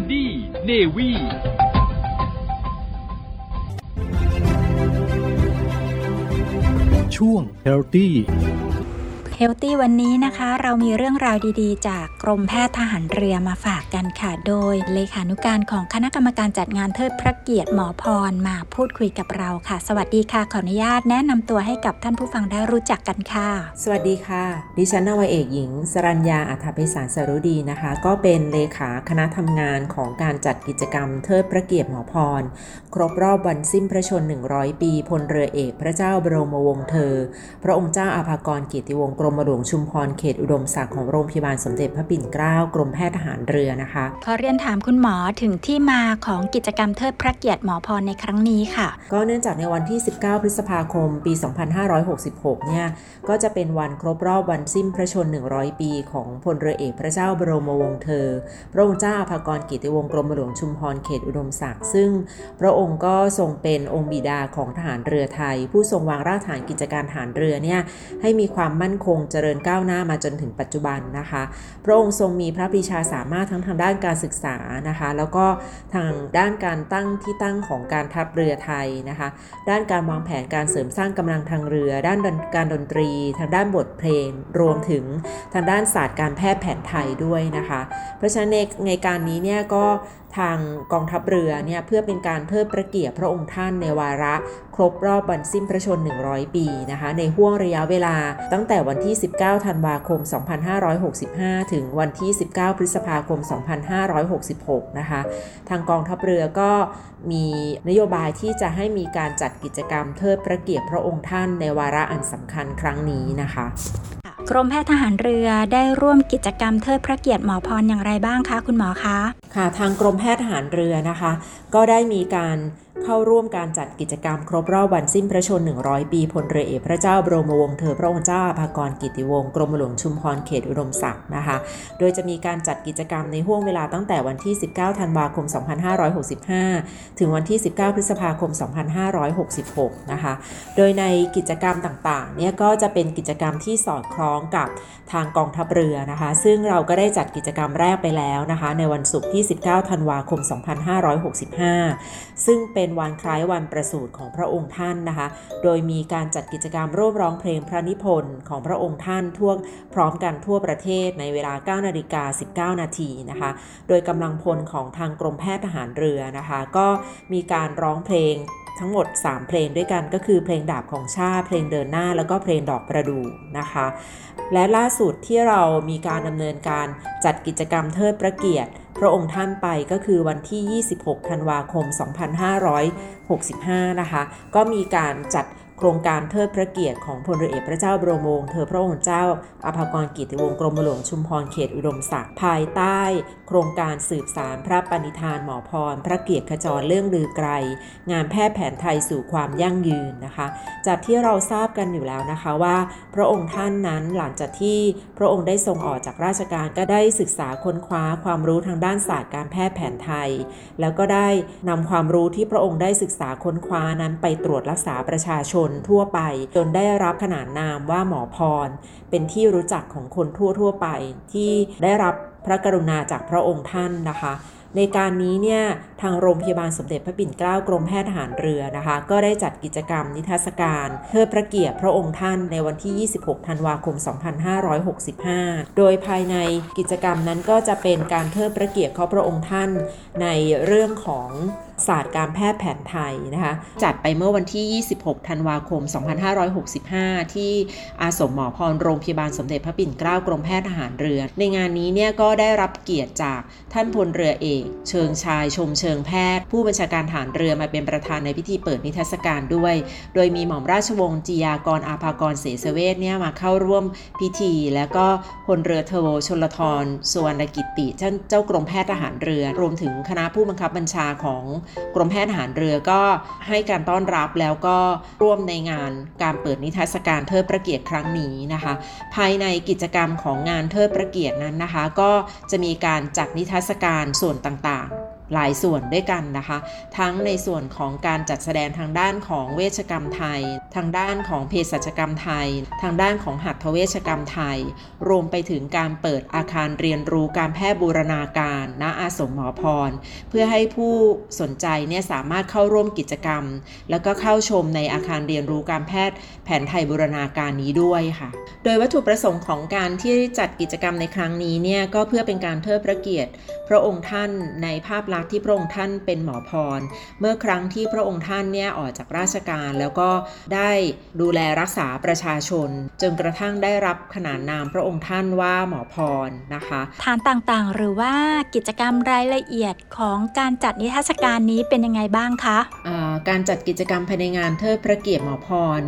นดี้ Navyช่วง Healthy Healthy วันนี้นะคะ เรามีเรื่องราวดีๆ จากกรมแพทย์ทหารเรือมาฝากกันค่ะ โดยเลขานุการของคณะกรรมการจัดงานเทิดพระเกียรติหมอพรมาพูดคุยกับเราค่ะ สวัสดีค่ะขออนุญาตแนะนำตัวให้กับท่านผู้ฟังได้รู้จักกันค่ะ สวัสดีค่ะ ดิฉันนาวเอกหญิง สรัญญาอัฐภิสารสรุดีนะคะ ก็เป็นเลขาคณะทำงานของการจัดกิจกรรมเทิดพระเกียรติหมอพร ครบรอบวันสิ้นพระชน 100 ปีพลเรือเอก พระเจ้าบรมวงศ์เธอ พระองค์เจ้าอาภากรกียรติวงศ์รมหลวงชุมพรเขตอุดมศักดิ์ของโรงพยาบาลสมเด็จพระปิ่นเกล้ากรมแพทย์ทหารเรือนะคะขอเรียนถามคุณหมอถึงที่มาของกิจกรรมเทิดพระเกียรติหมอพรในครั้งนี้ค่ะ ก็เนื่องจากในวันที่ 19 พฤษภาคม ปี 2566 เนี่ยก็จะเป็นวันครบรอบวันสิ้นพระชน 100 ปี ของพลเรือเอกพระเจ้าบรมวงศ์เธอ พระองค์เจ้าอาภากรกิติวงศ์กรมหลวงชุมพรเขตอุดมศักดิ์ซึ่ง พระองค์ก็ทรงเป็นองค์บิดาของทหารเรือไทย ผู้ทรงวางรากฐานกิจการทหารเรือเนี่ยให้มีความมั่นคงงเจริญก้าวหน้ามาจนถึงปัจจุบันนะคะ พระองค์ทรงมีพระปรีชาสามารถทั้งทางด้านการศึกษานะคะ แล้วก็ทางด้านการตั้งที่ตั้งของการทัพเรือไทยนะคะ ด้านการวางแผนการเสริมสร้างกำลังทางเรือ ด้านการดนตรี ทางด้านบทเพลง รวมถึงทางด้านศาสตร์การแพทย์แผนไทยด้วยนะคะ เพราะฉะนั้นในการนี้เนี่ยก็ ทางกองทัพเรือเนี่ยเพื่อเป็นการเทิดพระเกียรติพระองค์ท่านในวาระ ครบรอบวันสิ้นพระชน 100 ปีนะคะ ในห่วงระยะเวลาตั้งแต่วันที่ 19 ธันวาคม 2565 ถึงวันที่ 19 พฤษภาคม 2566 นะคะ ทางกองทัพเรือก็มีนโยบายที่จะให้มีการจัดกิจกรรมเทิดพระเกียรติพระองค์ท่านในวาระอันสำคัญครั้งนี้นะคะ กรมแพทย์ทหารเรือได้ร่วมกิจกรรมเทิดพระเกียรติหมอพรอย่างไรบ้างคะคุณหมอคะ ค่ะ ทางกรมแพทย์ทหารเรือนะคะ ก็ได้มีการ เข้าร่วมการจัดกิจกรรมครบรอบวันสิ้นพระชน 100 ปีพลเรือเอกพระเจ้าบรมวงศ์เธอพระองค์เจ้าอาภากรกิติวงศ์กรมหลวงชุมพรเขตอุดมศักดิ์นะคะ โดยจะมีการจัดกิจกรรมในห่วงเวลาตั้งแต่วันที่ 19 ธันวาคม 2565 ถึงวันที่ 19 พฤษภาคม 2566 นะคะ โดยในกิจกรรมต่างๆ เนี่ยก็จะเป็นกิจกรรมที่สอดคล้องกับ ทางกองทัพเรือนะคะ ซึ่งเราก็ได้จัดกิจกรรมแรกไปแล้วนะคะ ในวันศุกร์ที่ 19 ธันวาคม 2565 ซึ่งเป็นวันคล้ายวันประสูติของพระองค์ท่านนะคะ โดยมีการจัดกิจกรรมร่วมร้องเพลงพระนิพนธ์ของพระองค์ท่านทั่วพร้อมกันทั่วประเทศในเวลา 9 นาฬิกา 19 นาทีนะคะ โดยกำลังพลของทางกรมแพทย์ทหารเรือนะคะ ก็มีการร้องเพลง ทั้งหมด 3 เพลงด้วยกันก็คือเพลงดาบของชาเพลงเดินหน้า แล้วก็เพลงดอกประดู่นะคะ และล่าสุดที่เรามีการดำเนินการจัดกิจกรรมเทิดพระเกียรติ พระองค์ท่านไปก็คือวันที่ 26 ธันวาคม 2565 นะคะ ก็มีการจัด โครงการเทิดพระเกียรติของพลเรือเอกพระเจ้าบรมวงศ์เธอพระองค์เจ้าอภากรกิติวงศ์กรมหลวงชุมพรเขตอุดมศักดิ์ภายใต้ โครงการสืบสารพระปณิธานหมอพร พระเกียรติขจรเรื่องลือไกล งานแพทย์แผนไทยสู่ความยั่งยืนนะคะจากที่เราทราบกันอยู่แล้วนะคะว่า พระองค์ท่านนั้นหลังจากที่พระองค์ได้ทรงออกจากราชการก็ได้ศึกษาค้นคว้าความรู้ทางด้านศาสตร์การแพทย์แผนไทย แล้วก็ได้นำความรู้ที่พระองค์ได้ศึกษาค้นคว้านั้นไปตรวจรักษาประชาชนทั่วไป จนได้รับขนานนามว่าหมอพร เป็นที่รู้จักของคนทั่วทั่วไป ที่ได้รับพระกรุณาจากพระองค์ท่านนะคะ ในการนี้เนี่ยทางโรงพยาบาลสมเด็จพระปิ่นเกล้ากรมแพทย์ทหารเรือนะคะ ก็ได้จัดกิจกรรมนิทรรศการเทิดพระเกียรติพระองค์ท่านในวันที่ 26 ธันวาคม 2565 โดยภายในกิจกรรมนั้นก็จะเป็นการเทิดพระเกียรติเขาพระองค์ท่านในเรื่องของ ศาสตร์การแพทย์แผนไทยนะคะจัดไปเมื่อวันที่ 26 ธันวาคม 2565 ที่อาสมหมอพรโรงพยาบาลสมเด็จพระปิ่นเกล้ากรมแพทย์ทหารเรือ ในงานนี้เนี่ยก็ได้รับเกียรติจากท่านพลเรือเอก เชิงชายชมเชิงแพทย์ ผู้บัญชาการทหารเรือมาเป็นประธานในพิธีเปิดนิทรรศการด้วย โดยมีหม่อมราชวงศ์จียากรอาภากรเสสเวทเนี่ยมาเข้าร่วมพิธี แล้วก็พลเรือเทโวชลทรสุวรรณกิติเจ้ากรมแพทย์ทหารเรือ รวมถึงคณะผู้บังคับบัญชาของกรมแพทย์ทหารเรือก็ให้การต้อนรับแล้วก็ร่วมในงานการเปิดนิทรรศการเทิดพระเกียรติครั้งนี้นะคะ ภายในกิจกรรมของงานเทิดพระเกียรตินั้นนะคะ ก็จะมีการจัดนิทรรศการส่วนต่างๆ หลายส่วนด้วยกันนะคะ ทั้งในส่วนของการจัดแสดงทางด้านของเวชกรรมไทย ทางด้านของเภสัชกรรมไทย ทางด้านของหัตถเวชกรรมไทย รวมไปถึงการเปิดอาคารเรียนรู้การแพทย์บูรณาการณอาสมหมอพร เพื่อให้ผู้สนใจเนี่ยสามารถเข้าร่วมกิจกรรม แล้วก็เข้าชมในอาคารเรียนรู้การแพทย์แผนไทยบูรณาการนี้ด้วยค่ะ โดยวัตถุประสงค์ของการที่จัดกิจกรรมในครั้งนี้เนี่ยก็เพื่อเป็นการเทิดพระเกียรติ พระองค์ท่านในภาพลักษณ์ที่พระองค์ท่านเป็นหมอพร เมื่อครั้งที่พระองค์ท่านเนี่ยออกจากราชการแล้วก็ได้ดูแลรักษาประชาชน จนกระทั่งได้รับขนานนามพระองค์ท่านว่าหมอพรนะคะ ฐานต่างๆ หรือว่ากิจกรรมรายละเอียดของการจัดนิทรรศการนี้เป็นยังไงบ้างคะอ่าการจัดกิจกรรมภายในงานเทิดพระเกียรติหมอพร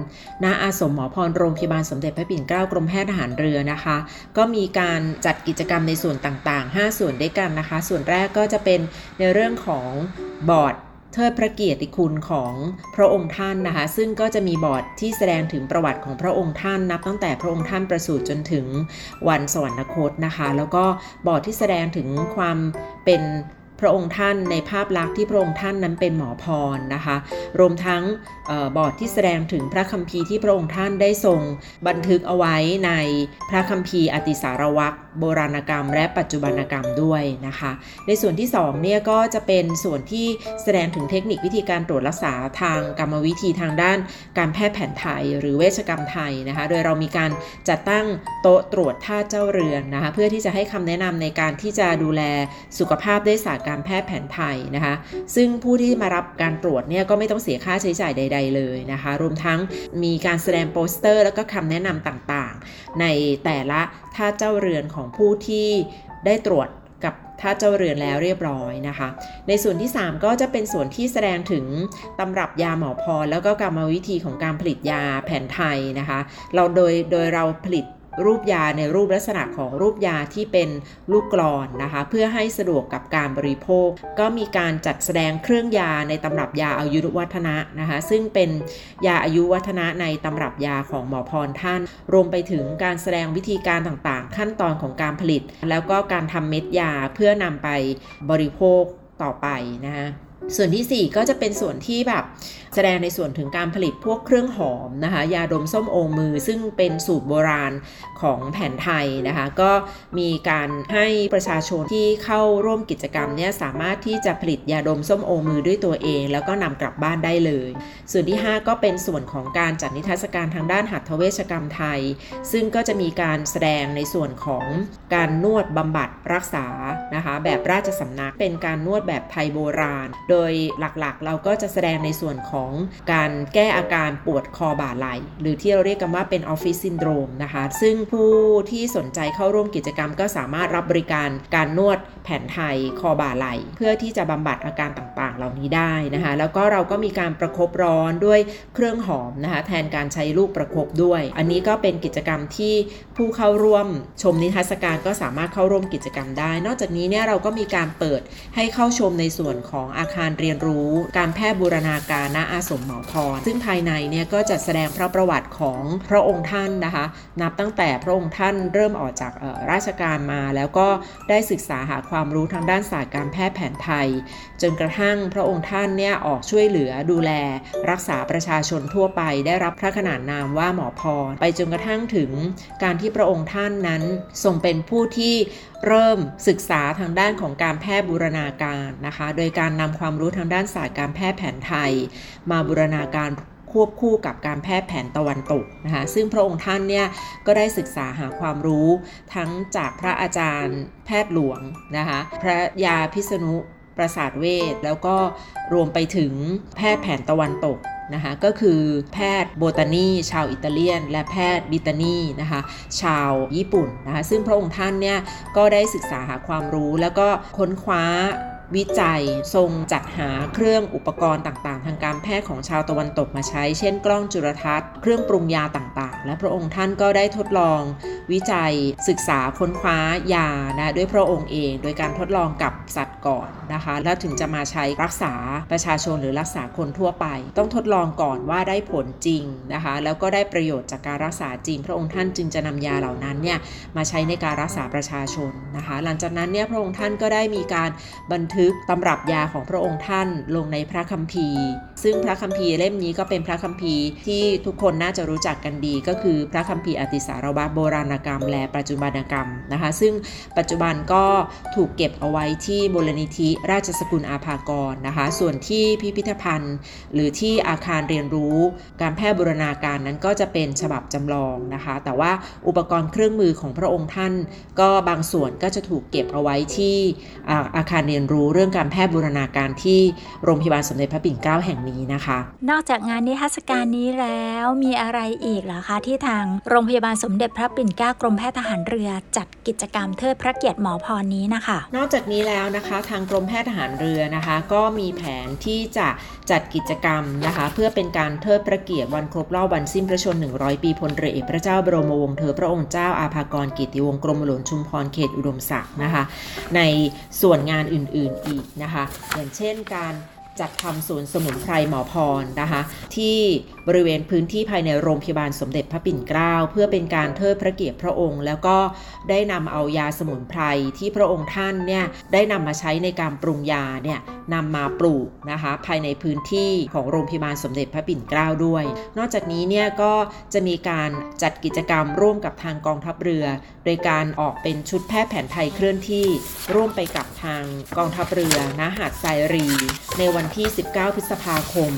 ณอาสมหมอพรโรงพยาบาลสมเด็จพระปิ่นเกล้ากรมแพทย์ทหารเรือนะคะ ก็มีการจัดกิจกรรมในส่วนต่างๆ 5 ส่วนด้วยกันนะคะ ส่วนแรกก็จะเป็นในเรื่องของบอร์ดเทิดพระเกียรติคุณของพระองค์ท่านนะคะ ซึ่งก็จะมีบอร์ดที่แสดงถึงประวัติของพระองค์ท่านนับ ตั้งแต่พระองค์ท่านประสูติจนถึงวันสวรรคตนะคะ แล้วก็บอร์ดที่แสดงถึงความเป็น พระองค์ท่านในภาพลักษณ์ที่พระองค์ท่านนั้นเป็นหมอพรนะคะ รวมทั้งออบอร์ดที่แสดงถึงพระคัมภีร์ที่พระองค์ท่านได้ทรงบันทึกเอาไว้ในพระคัมภีร์อติสารวักโบราณกรรม และปัจจุบันกรรมด้วยนะคะ ในส่วนที่2เนี่ยก็จะเป็นส่วนที่แสดงถึงเทคนิควิธีการตรวจรักษาทางกรรมวิธีทางด้านการแพทย์แผนไทย หรือเวชกรรมไทยนะคะ โดยเรามีการจัดตั้งโต๊ะตรวจท่าเจ้าเรือนนะคะ เพื่อที่จะให้คำแนะนำในการที่จะดูแลสุขภาพด้วยศาสตรการแพทย์แผนไทยนะคะ ซึ่งผู้ที่มารับการตรวจเนี่ยก็ไม่ต้องเสียค่าใช้จ่ายใด ๆ เลยนะคะ รวมทั้งมีการแสดงโปสเตอร์ แล้วก็คำแนะนำต่างๆ ในแต่ละท่าเจ้าเรือนของผู้ที่ได้ตรวจกับท่าเจ้าเรือนแล้วเรียบร้อยนะคะ ในส่วนที่ 3 ก็จะเป็นส่วนที่แสดงถึงตำรับยาหมอพรแล้วก็กรรมวิธีของการผลิตยาแผนไทยนะคะ เราโดยโดยเราผลิต รูปยาในรูปลักษณะของรูปยาที่เป็นลูกกลอนนะคะ เพื่อให้สะดวกกับการบริโภค ก็มีการจัดแสดงเครื่องยาในตำรับยาอายุวัฒนะนะคะ ซึ่งเป็นยาอายุวัฒนะในตำรับยาของหมอพรท่าน รวมไปถึงการแสดงวิธีการต่างๆ ขั้นตอนของการผลิต แล้วก็การทำเม็ดยาเพื่อนำไปบริโภคต่อไปนะคะส่วนทีสี่4 ก็จะเป็นส่วนที่แบบ แสดงในส่วนถึงการผลิตพวกเครื่องหอมนะคะ ยาดมส้มโอมือ ซึ่งเป็นสูตรโบราณของแผนไทยนะคะ ก็มีการให้ประชาชนที่เข้าร่วมกิจกรรมเนี่ยสามารถที่จะผลิตยาดมส้มโอมือด้วยตัวเอง แล้วก็นำกลับบ้านได้เลย ส่วนที่ 5 ก็เป็นส่วนของการจัดนิทรรศการทางด้านหัตถเวชกรรมไทย ซึ่งก็จะมีการแสดงในส่วนของการนวดบำบัดรักษานะคะแบบราชสำนักเป็นการนวดแบบไทยโบราณ โดยหลักๆ เราก็จะแสดงในส่วนของการแก้อาการปวดคอบ่าไหล่หรือที่เราเรียกกันว่าเป็นออฟฟิศซินโดรมนะคะ ซึ่งผู้ที่สนใจเข้าร่วมกิจกรรมก็สามารถรับบริการการนวดแผนไทยคอบ่าไหล่เพื่อที่จะบำบัดอาการต่างๆ เหล่านี้ได้นะคะ แล้วก็เราก็มีการประคบร้อนด้วยเครื่องหอมนะคะ แทนการใช้ลูกประคบด้วย อันนี้ก็เป็นกิจกรรมที่ผู้เข้าร่วมชมนิทรรศการก็สามารถเข้าร่วมกิจกรรมได้ นอกจากนี้เนี่ยเราก็มีการเปิดให้เข้าชมในส่วนของอาคารเรียนรู้ การแพทย์บูรณาการณอาสมหมอพร ซึ่งภายในเนี่ยก็จะแสดงพระประวัติของพระองค์ท่านนะคะ นับตั้งแต่พระองค์ท่านเริ่มออกจากราชการมา แล้วก็ได้ศึกษาหาความรู้ทางด้านศาสตร์การแพทย์แผนไทย จนกระทั่งพระองค์ท่านเนี่ยออกช่วยเหลือดูแล รักษาประชาชนทั่วไป ได้รับพระขนานนามว่าหมอพร ไปจนกระทั่งถึงการที่พระองค์ท่านนั้นทรงเป็นผู้ที่ เริ่มศึกษาทางด้านของการแพทย์บูรณาการนะคะ โดยการนำความรู้ทางด้านศาสตร์การแพทย์แผนไทย มาบูรณาการควบคู่กับการแพทย์แผนตะวันตกนะคะซึ่งพระองค์ท่านเนี่ยก็ได้ศึกษาหาความรู้ทั้งจากพระอาจารย์แพทย์หลวงนะคะพระยาพิษณุประสาทเวชแล้วก็รวมไปถึงแพทย์แผนตะวันตก นะคะก็คือแพทย์โบตานีชาวอิตาเลียน และแพทย์บิตานีนะคะชาวญี่ปุ่นนะคะซึ่งพระองค์ท่านเนี่ยก็ได้ศึกษาหาความรู้แล้วก็ค้นคว้า วิจัย ทรงจัดหาเครื่องอุปกรณ์ต่างๆ ทางการแพทย์ของชาวตะวันตกมาใช้ เช่น กล้องจุลทรรศน์ เครื่องปรุงยาต่างๆ และพระองค์ท่านก็ได้ทดลอง วิจัยศึกษาค้นคว้ายานะด้วยพระองค์เอง โดยการทดลองกับสัตว์ก่อนนะคะ แล้วถึงจะมาใช้รักษาประชาชนหรือรักษาคนทั่วไป ต้องทดลองก่อนว่าได้ผลจริงนะคะ แล้วก็ได้ประโยชน์จากการรักษาจริง พระองค์ท่านจึงจะนำยาเหล่านั้นเนี่ยมาใช้ในการรักษาประชาชนนะคะ หลังจากนั้นเนี่ยพระองค์ท่านก็ได้มีการบันทึกตำรับยาของพระองค์ท่านลงในพระคัมภีร์ ซึ่งพระคัมภีร์เล่มนี้ก็เป็นพระคัมภีร์ที่ทุกคนน่าจะรู้จักกันดีก็คือพระคัมภีร์อติสารวะโบราณกรรม และปัจจุบันกรรมนะคะ ซึ่งปัจจุบันก็ถูกเก็บเอาไว้ที่มูลนิธิราชสกุลอาภากรนะคะ ส่วนที่พิพิธภัณฑ์ หรือที่อาคารเรียนรู้ การแพทย์บูรณาการนั้นก็จะเป็นฉบับจำลองนะคะ แต่ว่าอุปกรณ์เครื่องมือของพระองค์ท่าน ก็บางส่วนก็จะถูกเก็บเอาไว้ที่อาอาคารเรียนรู้เรื่องการแพทย์บูรณาการที่โรงพยาบาลสมเด็จพระปิ่นเกล้าแห่งนี้นะคะ นอกจากงานนิทรรศการนี้แล้วมีอะไรอีกเหรอคะที่ทางโรงพยาบาลสมเด็จพระปิ่นเกล้ากรมแพทย์ทหารเรือจัดกิจกรรมเทิดพระเกียรติหมอพรนี้นะคะ นอกจากนี้แล้วนะคะทางกรมแพทย์ทหารเรือนะคะ ก็มีแผนที่จะจัดกิจกรรมนะคะ เพื่อเป็นการเทิดพระเกียรติวันครบรอบวันสิ้นพระชนม์100 ปีพลเรือเอกพระเจ้าบรมวงศ์เธอพระองค์เจ้าอาภากรกิติวงศ์กรมหลวงชุมพรเขตอุดมศักดิ์นะคะ ในส่วนงานอื่นๆอีกนะคะ อย่างเช่นการ จัดทำศูนย์สมุนไพรหมอพรนะคะ ที่บริเวณพื้นที่ภายในโรงพยาบาลสมเด็จพระปิ่นเกล้าเพื่อเป็นการเทิดพระเกียรติพระองค์ แล้วก็ได้นำเอายาสมุนไพรที่พระองค์ท่านเนี่ยได้นำมาใช้ในการปรุงยาเนี่ยนำมาปลูกนะคะภายในพื้นที่ของโรงพยาบาลสมเด็จพระปิ่นเกล้าด้วย นอกจากนี้เนี่ยก็จะมีการจัดกิจกรรมร่วมกับทางกองทัพเรือ โดยการออกเป็นชุดแพทย์แผนไทยเคลื่อนที่ร่วมไปกับทางกองทัพเรือณหาดทรายรี ในวันที่ 19 พฤษภาคม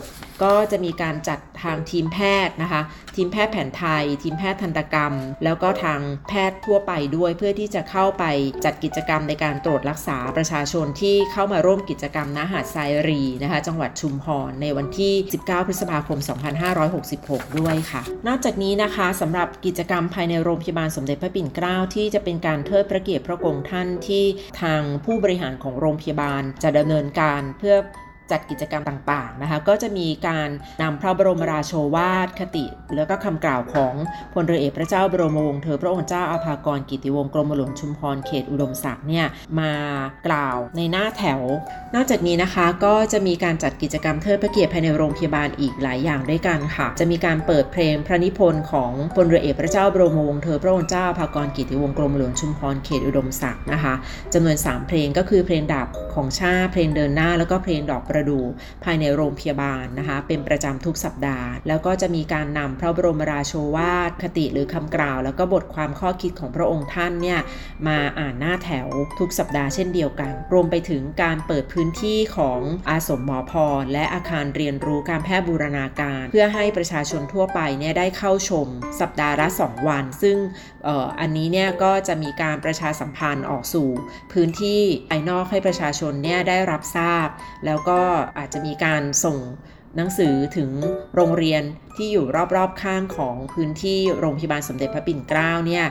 2566 ก็จะมีการจัดทางทีมแพทย์นะคะ ทีมแพทย์แผนไทย ทีมแพทย์ทันตกรรม แล้วก็ทางแพทย์ทั่วไปด้วยเพื่อที่จะเข้าไปจัดกิจกรรมในการตรวจรักษาประชาชนที่เข้ามาร่วมกิจกรรมณหาดทรายรีนะคะ จังหวัดชุมพรในวันที่ 19 พฤษภาคม 2566 ด้วยค่ะ นอกจากนี้นะคะสำหรับกิจกรรมภายในโรงพยาบาลสมเด็จพระปิ่นเกล้าที่จะเป็นการเทิดพระเกียรติพระองค์ท่านที่ทางผู้บริหารของโรงพยาบาลจะดำเนินการเพื่อ จัดกิจกรรมต่างๆนะคะก็จะมีการนำพระบรมราโชวาทคติ แล้วก็คำกล่าวของพลเรือเอกพระเจ้าบรมวงศ์เธอพระองค์เจ้าอาภากรกิติวงศ์กรมหลวงชุมพรเขตอุดมศักดิ์เนี่ยมากล่าวในหน้าแถว นอกจากนี้นะคะก็จะมีการจัดกิจกรรมเทิดพระเกียรติภายในโรงพยาบาลอีกหลายอย่างด้วยกันค่ะ จะมีการเปิดเพลงพระนิพนธ์ของพลเรือเอกพระเจ้าบรมวงศ์เธอพระองค์เจ้าอาภากรกิติวงศ์กรมหลวงชุมพรเขตอุดมศักดิ์นะคะจำนวน 3 เพลงก็คือเพลงดับของชาเพลงเดินหน้าแล้วก็เพลงดอกประดู่ภายในโรงพยาบาลนะคะ เป็นประจำทุกสัปดาห์ แล้วก็จะมีการนำพระบรมราโชวาทคติหรือคำกล่าว แล้วก็บทความข้อคิดของพระองค์ท่านเนี่ยมาอ่านหน้าแถวทุกสัปดาห์เช่นเดียวกัน รวมไปถึงการเปิดพื้นที่ของอาสมหมอพรและอาคารเรียนรู้การแพทย์บูรณาการ เพื่อให้ประชาชนทั่วไปเนี่ยได้เข้าชม สัปดาห์ละ 2 วัน ซึ่งอออันนี้เนี่ยก็จะมีการประชาสัมพันธ์ออกสู่ พื้นที่ภายนอกให้ประชาชนเนี่ยได้รับทราบ แล้วก็อาจจะมีการส่ง หนังสือถึงโรงเรียนที่อยู่รอบๆข้างของพื้นที่โรงพยาบาลสมเด็จพระปิ่นเกล้าเนี่ย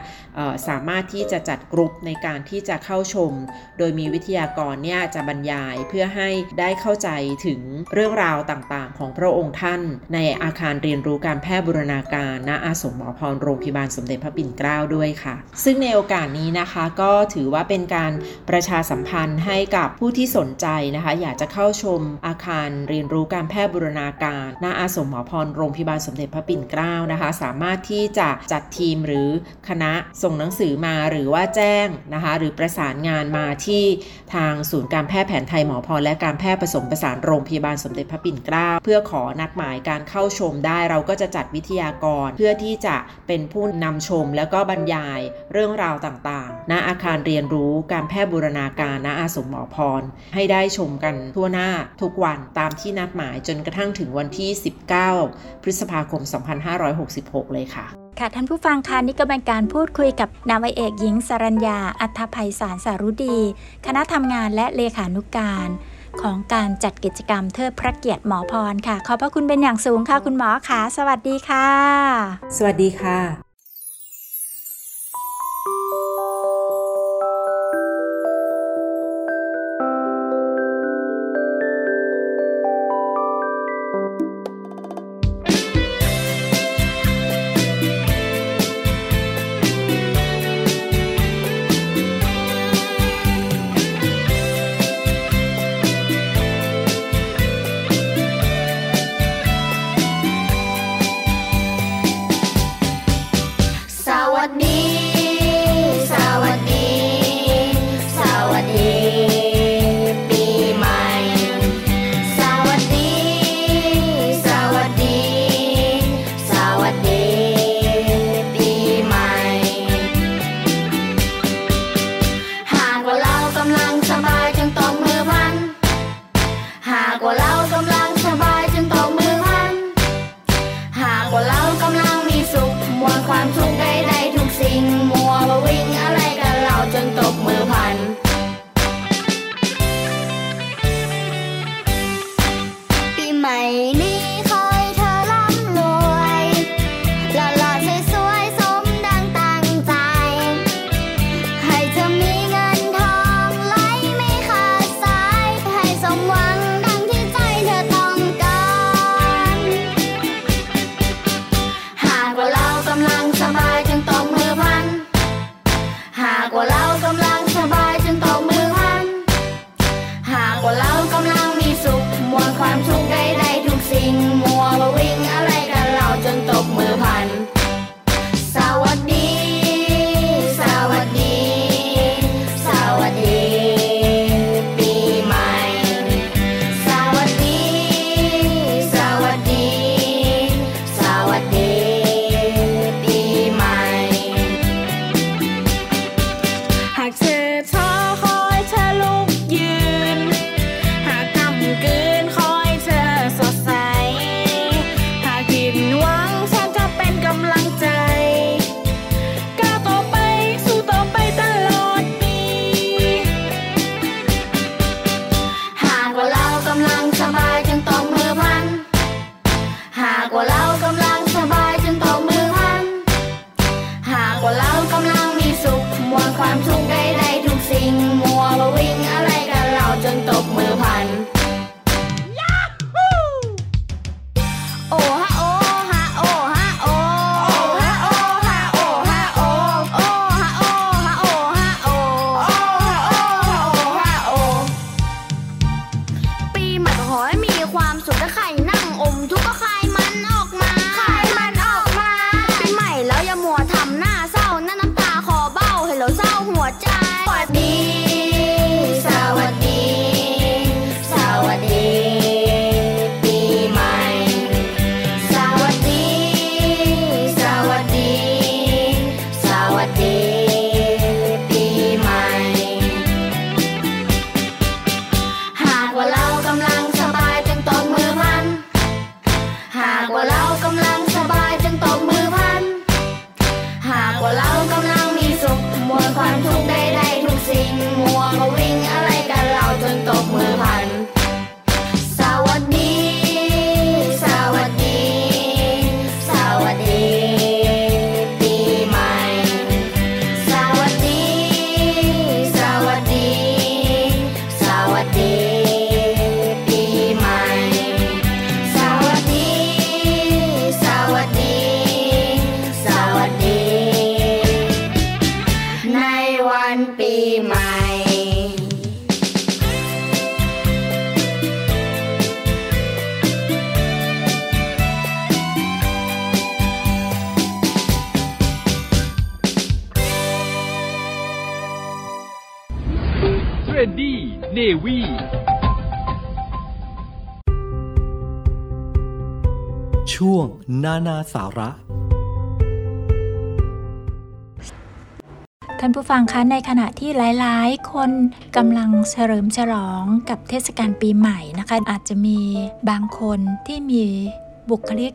สามารถที่จะจัดกลุ่มในการที่จะเข้าชม โดยมีวิทยากรเนี่ยจะบรรยายเพื่อให้ได้เข้าใจถึงเรื่องราวต่างๆ ของพระองค์ท่าน ในอาคารเรียนรู้การแพทย์บูรณาการณอาสมหมอพรโรงพยาบาลสมเด็จพระปิ่นเกล้าด้วยค่ะ ซึ่งในโอกาสนี้นะคะก็ถือว่าเป็นการประชาสัมพันธ์ให้กับผู้ที่สนใจนะคะ อยากจะเข้าชมอาคารเรียนรู้การแพทย์บูรณาการณอาสมหมอพรโรงพยาบาลสมเด็จพระปิ่นเกล้านะคะ สามารถที่จะจัดทีมหรือคณะส่งหนังสือมาหรือว่าแจ้งนะคะ หรือประสานงานมาที่ทางศูนย์การแพทย์แผนไทยหมอพรและการแพทย์ผสมผสานโรงพยาบาลสมเด็จพระปิ่นเกล้าเพื่อขอนัดหมายการเข้าชมได้ เราก็จะจัดวิทยากรเพื่อที่จะเป็นผู้นำชมแล้วก็บรรยายเรื่องราวต่างๆณอาคารเรียนรู้การแพทย์บูรณาการณอาสมหมอพร ให้ได้ชมกันทั่วหน้าทุกวันตามที่นัดหมายจนกระทั่งถึงวันที่ 19 พฤษภาคม 2566 เลยค่ะค่ะท่านผู้ฟังคะนี่ก็เป็นการพูดคุยกับนาวาเอกหญิงสรัญญา อัธภัยสารสารุดี คณะทำงานและเลขานุการ ของการจัดกิจกรรมเทิดพระเกียรติหมอพรค่ะ ขอบพระคุณเป็นอย่างสูงค่ะ คุณหมอค่ะสวัสดีค่ะ สวัสดีค่ะ สาระ ท่านผู้ฟังคะในขณะที่หลายๆ คนกำลังเฉลิมฉลองกับเทศกาลปีใหม่นะคะ อาจจะมีบางคนที่มีบุคลิก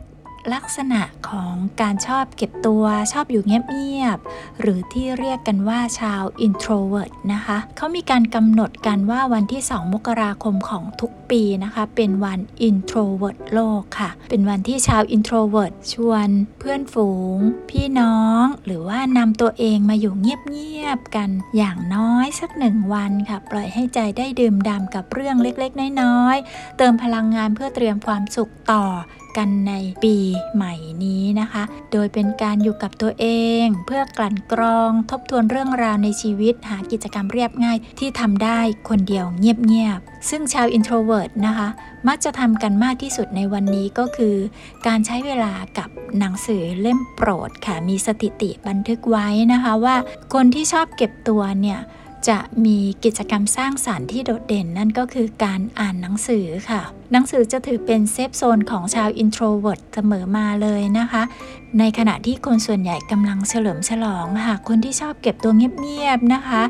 ลักษณะของการชอบเก็บตัวชอบอยู่เงียบๆหรือที่เรียกกันว่าชาว introvert นะคะเขามีการกำหนดกันว่าวันที่ 2 มกราคมของทุกปีนะคะ เป็นวัน introvert โลกค่ะ เป็นวันที่ชาว introvert ชวนเพื่อนฝูง พี่น้อง หรือว่านำตัวเองมาอยู่เงียบๆกันอย่างน้อยสักหนึ่งวันค่ะ ปล่อยให้ใจได้ดื่มด่ำกับเรื่องเล็กๆ น้อยๆเติมพลังงานเพื่อเตรียมความสุขต่อ กันในปีใหม่นี้นะคะ โดยเป็นการอยู่กับตัวเอง เพื่อกลั่นกรองทบทวนเรื่องราวในชีวิต หากิจกรรมเรียบง่ายที่ทำได้คนเดียวเงียบๆ ซึ่งชาว introvert นะคะ มักจะทำกันมากที่สุดในวันนี้ก็คือ การใช้เวลากับหนังสือเล่มโปรดค่ะ มีสถิติบันทึกไว้นะคะว่า คนที่ชอบเก็บตัวเนี่ย จะมีกิจกรรมสร้างสรรค์ที่โดดเด่นนั่นก็คือการอ่านหนังสือค่ะ หนังสือจะถือเป็น safe zone ของชาว introvert เสมอมาเลยนะคะ ในขณะที่คนส่วนใหญ่กำลังเฉลิมฉลองค่ะคนที่ชอบเก็บตัวเงียบๆนะคะ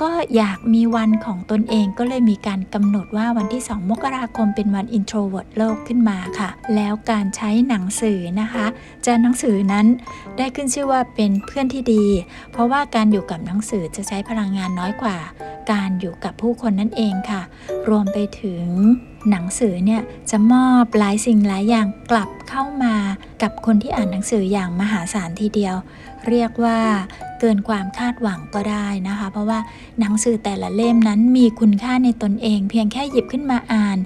ก็อยากมีวันของตนเองก็เลยมีการกำหนดว่าวันที่ 2 มกราคมเป็นวัน introvert โลกขึ้นมาค่ะ แล้วการใช้หนังสือนะคะจะหนังสือนั้นได้ขึ้นชื่อว่าเป็นเพื่อนที่ดี เพราะว่าการอยู่กับหนังสือจะใช้พลังงานน้อยกว่า การอยู่กับผู้คนนั่นเองค่ะ รวมไปถึงหนังสือเนี่ยจะมอบหลายสิ่งหลายอย่างกลับเข้ามากับคนที่อ่านหนังสืออย่างมหาศาลทีเดียว เรียกว่า เกินความคาดหวังก็ได้นะคะ เพราะว่าหนังสือแต่ละเล่มนั้นมีคุณค่าในตนเอง เพียงแค่หยิบขึ้นมาอ่าน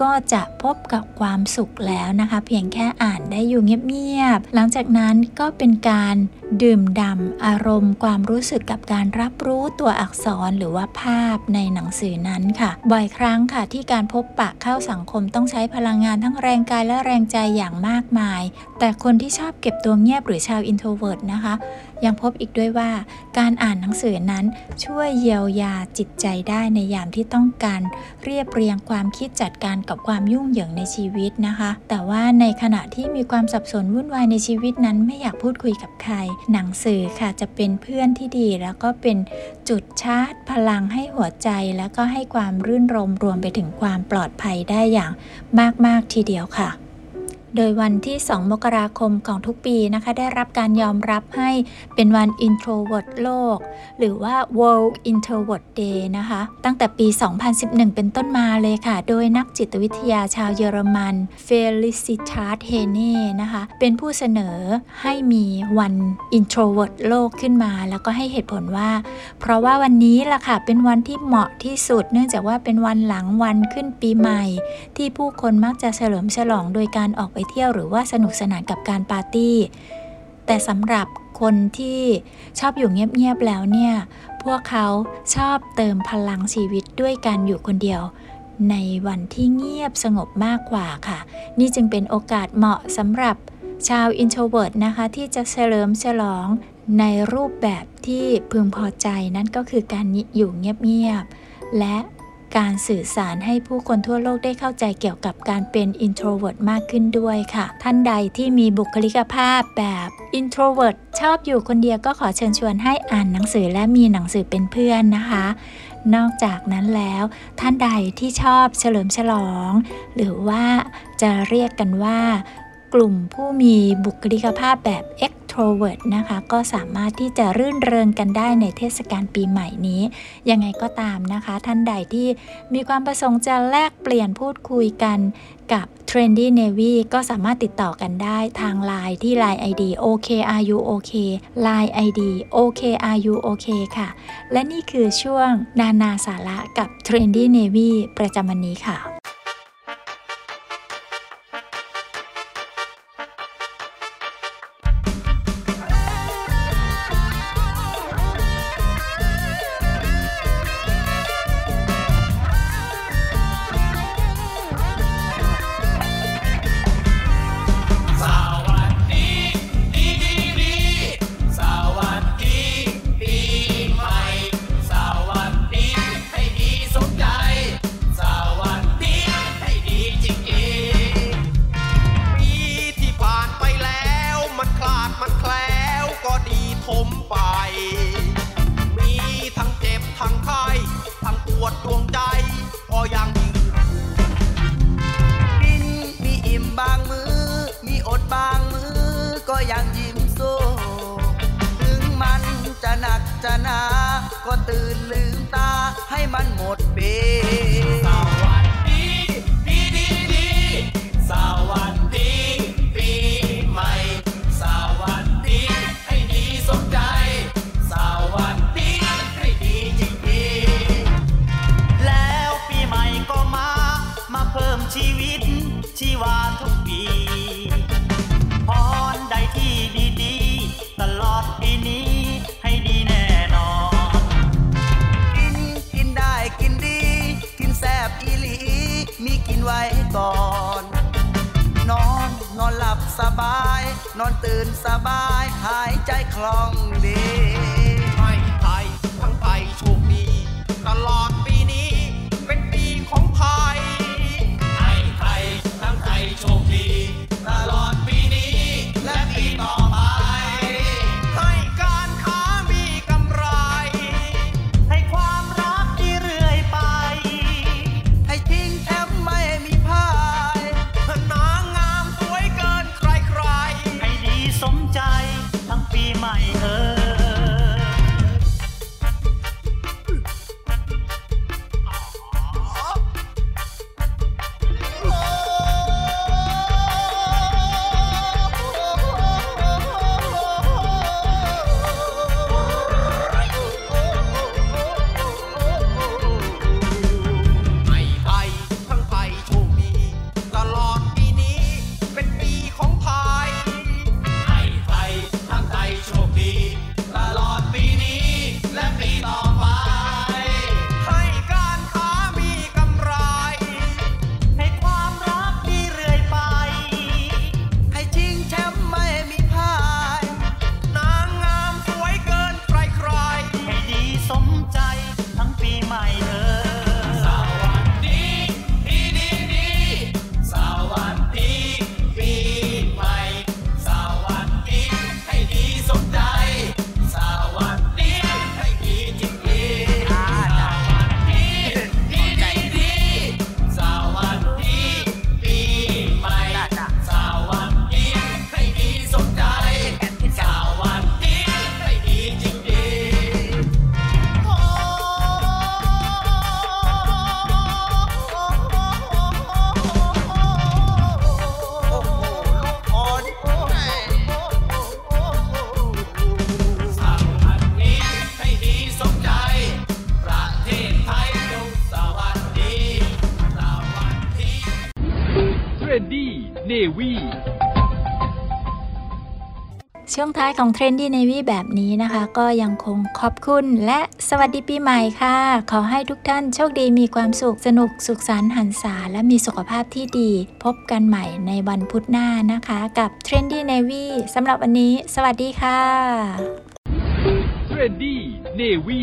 ก็จะพบกับความสุขแล้วนะคะ เพียงแค่อ่านได้อยู่เงียบๆหลังจากนั้นก็เป็นการดื่มด่ำอารมณ์ ความรู้สึกกับการรับรู้ตัวอักษรหรือว่าภาพในหนังสือนั้นค่ะ บ่อยครั้งค่ะที่การพบปะเข้าสังคมต้องใช้พลังงานทั้งแรงกายและแรงใจอย่างมากมาย แต่คนที่ชอบเก็บตัวเงียบหรือชาว introvert นะคะ ยังพบอีกด้วยว่า การอ่านหนังสือนั้นช่วยเยียวยาจิตใจได้ในยามที่ต้องการเรียบเรียงความคิดจัดการกับความยุ่งเหยิงในชีวิตนะคะ แต่ว่าในขณะที่มีความสับสนวุ่นวายในชีวิตนั้นไม่อยากพูดคุยกับใคร หนังสือค่ะจะเป็นเพื่อนที่ดี แล้วก็เป็นจุดชาร์จพลังให้หัวใจ แล้วก็ให้ความรื่นรมย์รวมไปถึงความปลอดภัยได้อย่างมาก ๆ ทีเดียวค่ะ โดยวันที่ 2 มกราคมของทุกปีนะคะ ได้รับการยอมรับให้เป็นวัน Introvert โลก หรือว่า World Introvert Day นะคะ ตั้งแต่ปี 2011 เป็นต้นมาเลยค่ะ โดยนักจิตวิทยาชาวเยอรมัน Felicitas h e n e นะคะ เป็นผู้เสนอให้มีวัน Introvert โลกขึ้นมา แล้วก็ให้เหตุผลว่า เพราะว่าวันนี้ล่ะค่ะ เป็นวันที่เหมาะที่สุด เนื่องจากว่าเป็นวันหลังวันขึ้นปีใหม่ ที่ผู้คนมักจะเฉลิมฉลองโดยการออกไปเที่ยวหรือว่าสนุกสนานกับการปาร์ตี้ แต่สำหรับคนที่ชอบอยู่เงียบๆแล้วเนี่ย พวกเขาชอบเติมพลังชีวิตด้วยการอยู่คนเดียว ในวันที่เงียบสงบมากกว่าค่ะ นี่จึงเป็นโอกาสเหมาะสำหรับชาว introvert นะคะ ที่จะเฉลิมฉลองในรูปแบบที่พึงพอใจนั่นก็คือการอยู่เงียบๆและ การสื่อสารให้ผู้คนทั่วโลกได้เข้าใจเกี่ยวกับการเป็น introvert มากขึ้นด้วยค่ะ ท่านใดที่มีบุคลิกภาพแบบ introvert ชอบอยู่คนเดียวก็ขอเชิญชวนให้อ่านหนังสือและมีหนังสือเป็นเพื่อนนะคะ นอกจากนั้นแล้วท่านใดที่ชอบเฉลิมฉลอง หรือว่าจะเรียกกันว่ากลุ่มผู้มีบุคลิกภาพแบบ extrovert นะคะ ก็สามารถที่จะรื่นเริงกันได้ในเทศกาลปีใหม่นี้ ยังไงก็ตามนะคะ ท่านใดที่มีความประสงค์จะแลกเปลี่ยนพูดคุยกันกับ Trendy Navy ก็สามารถติดต่อกันได้ทาง Line ที่ Line ID OKRUOK Line ID OKRUOK ค่ะ และนี่คือช่วงนานาสาระกับ Trendy Navy ประจำวันนี้ค่ะ ชีวิตชีวาทุกปีพรใดที่ดีๆ ตลอดปีนี้ ให้ดีแน่นอน กินกินได้กินดี กินแซบอีหลี มีกินไว้ก่อน นอนนอนหลับสบาย นอนตื่นสบาย หายใจคล่องดี ช่วงท้ายของ Trendy Navy แบบนี้นะคะ ก็ยังคงขอบคุณ และสวัสดีปีใหม่ค่ะ ขอให้ทุกท่านโชคดีมีความสุขสนุกสุขสันต์หรรษาและมีสุขภาพที่ดี พบกันใหม่ในวันพุธหน้านะคะ กับ Trendy Navy สำหรับวันนี้ สวัสดีค่ะ Trendy Navy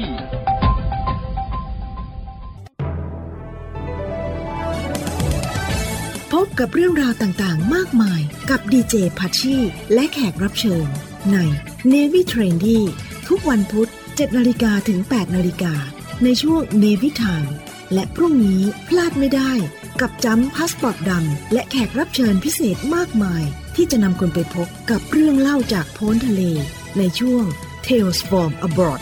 พบกับเรื่องราวต่างๆ มากมายกับดีเจพัชชีและแขกรับเชิญ ใน Navy Trendy ทุกวันพุธ7นาฬิกาถึง8นาฬิกาในช่วง Navy Time และพรุ่งนี้พลาดไม่ได้กับจัมพาสปอร์ตดำและแขกรับเชิญพิเศษมากมาย ที่จะนำคุณไปพบกับเรื่องเล่าจากโพ้นทะเล ในช่วง Tales from Abroad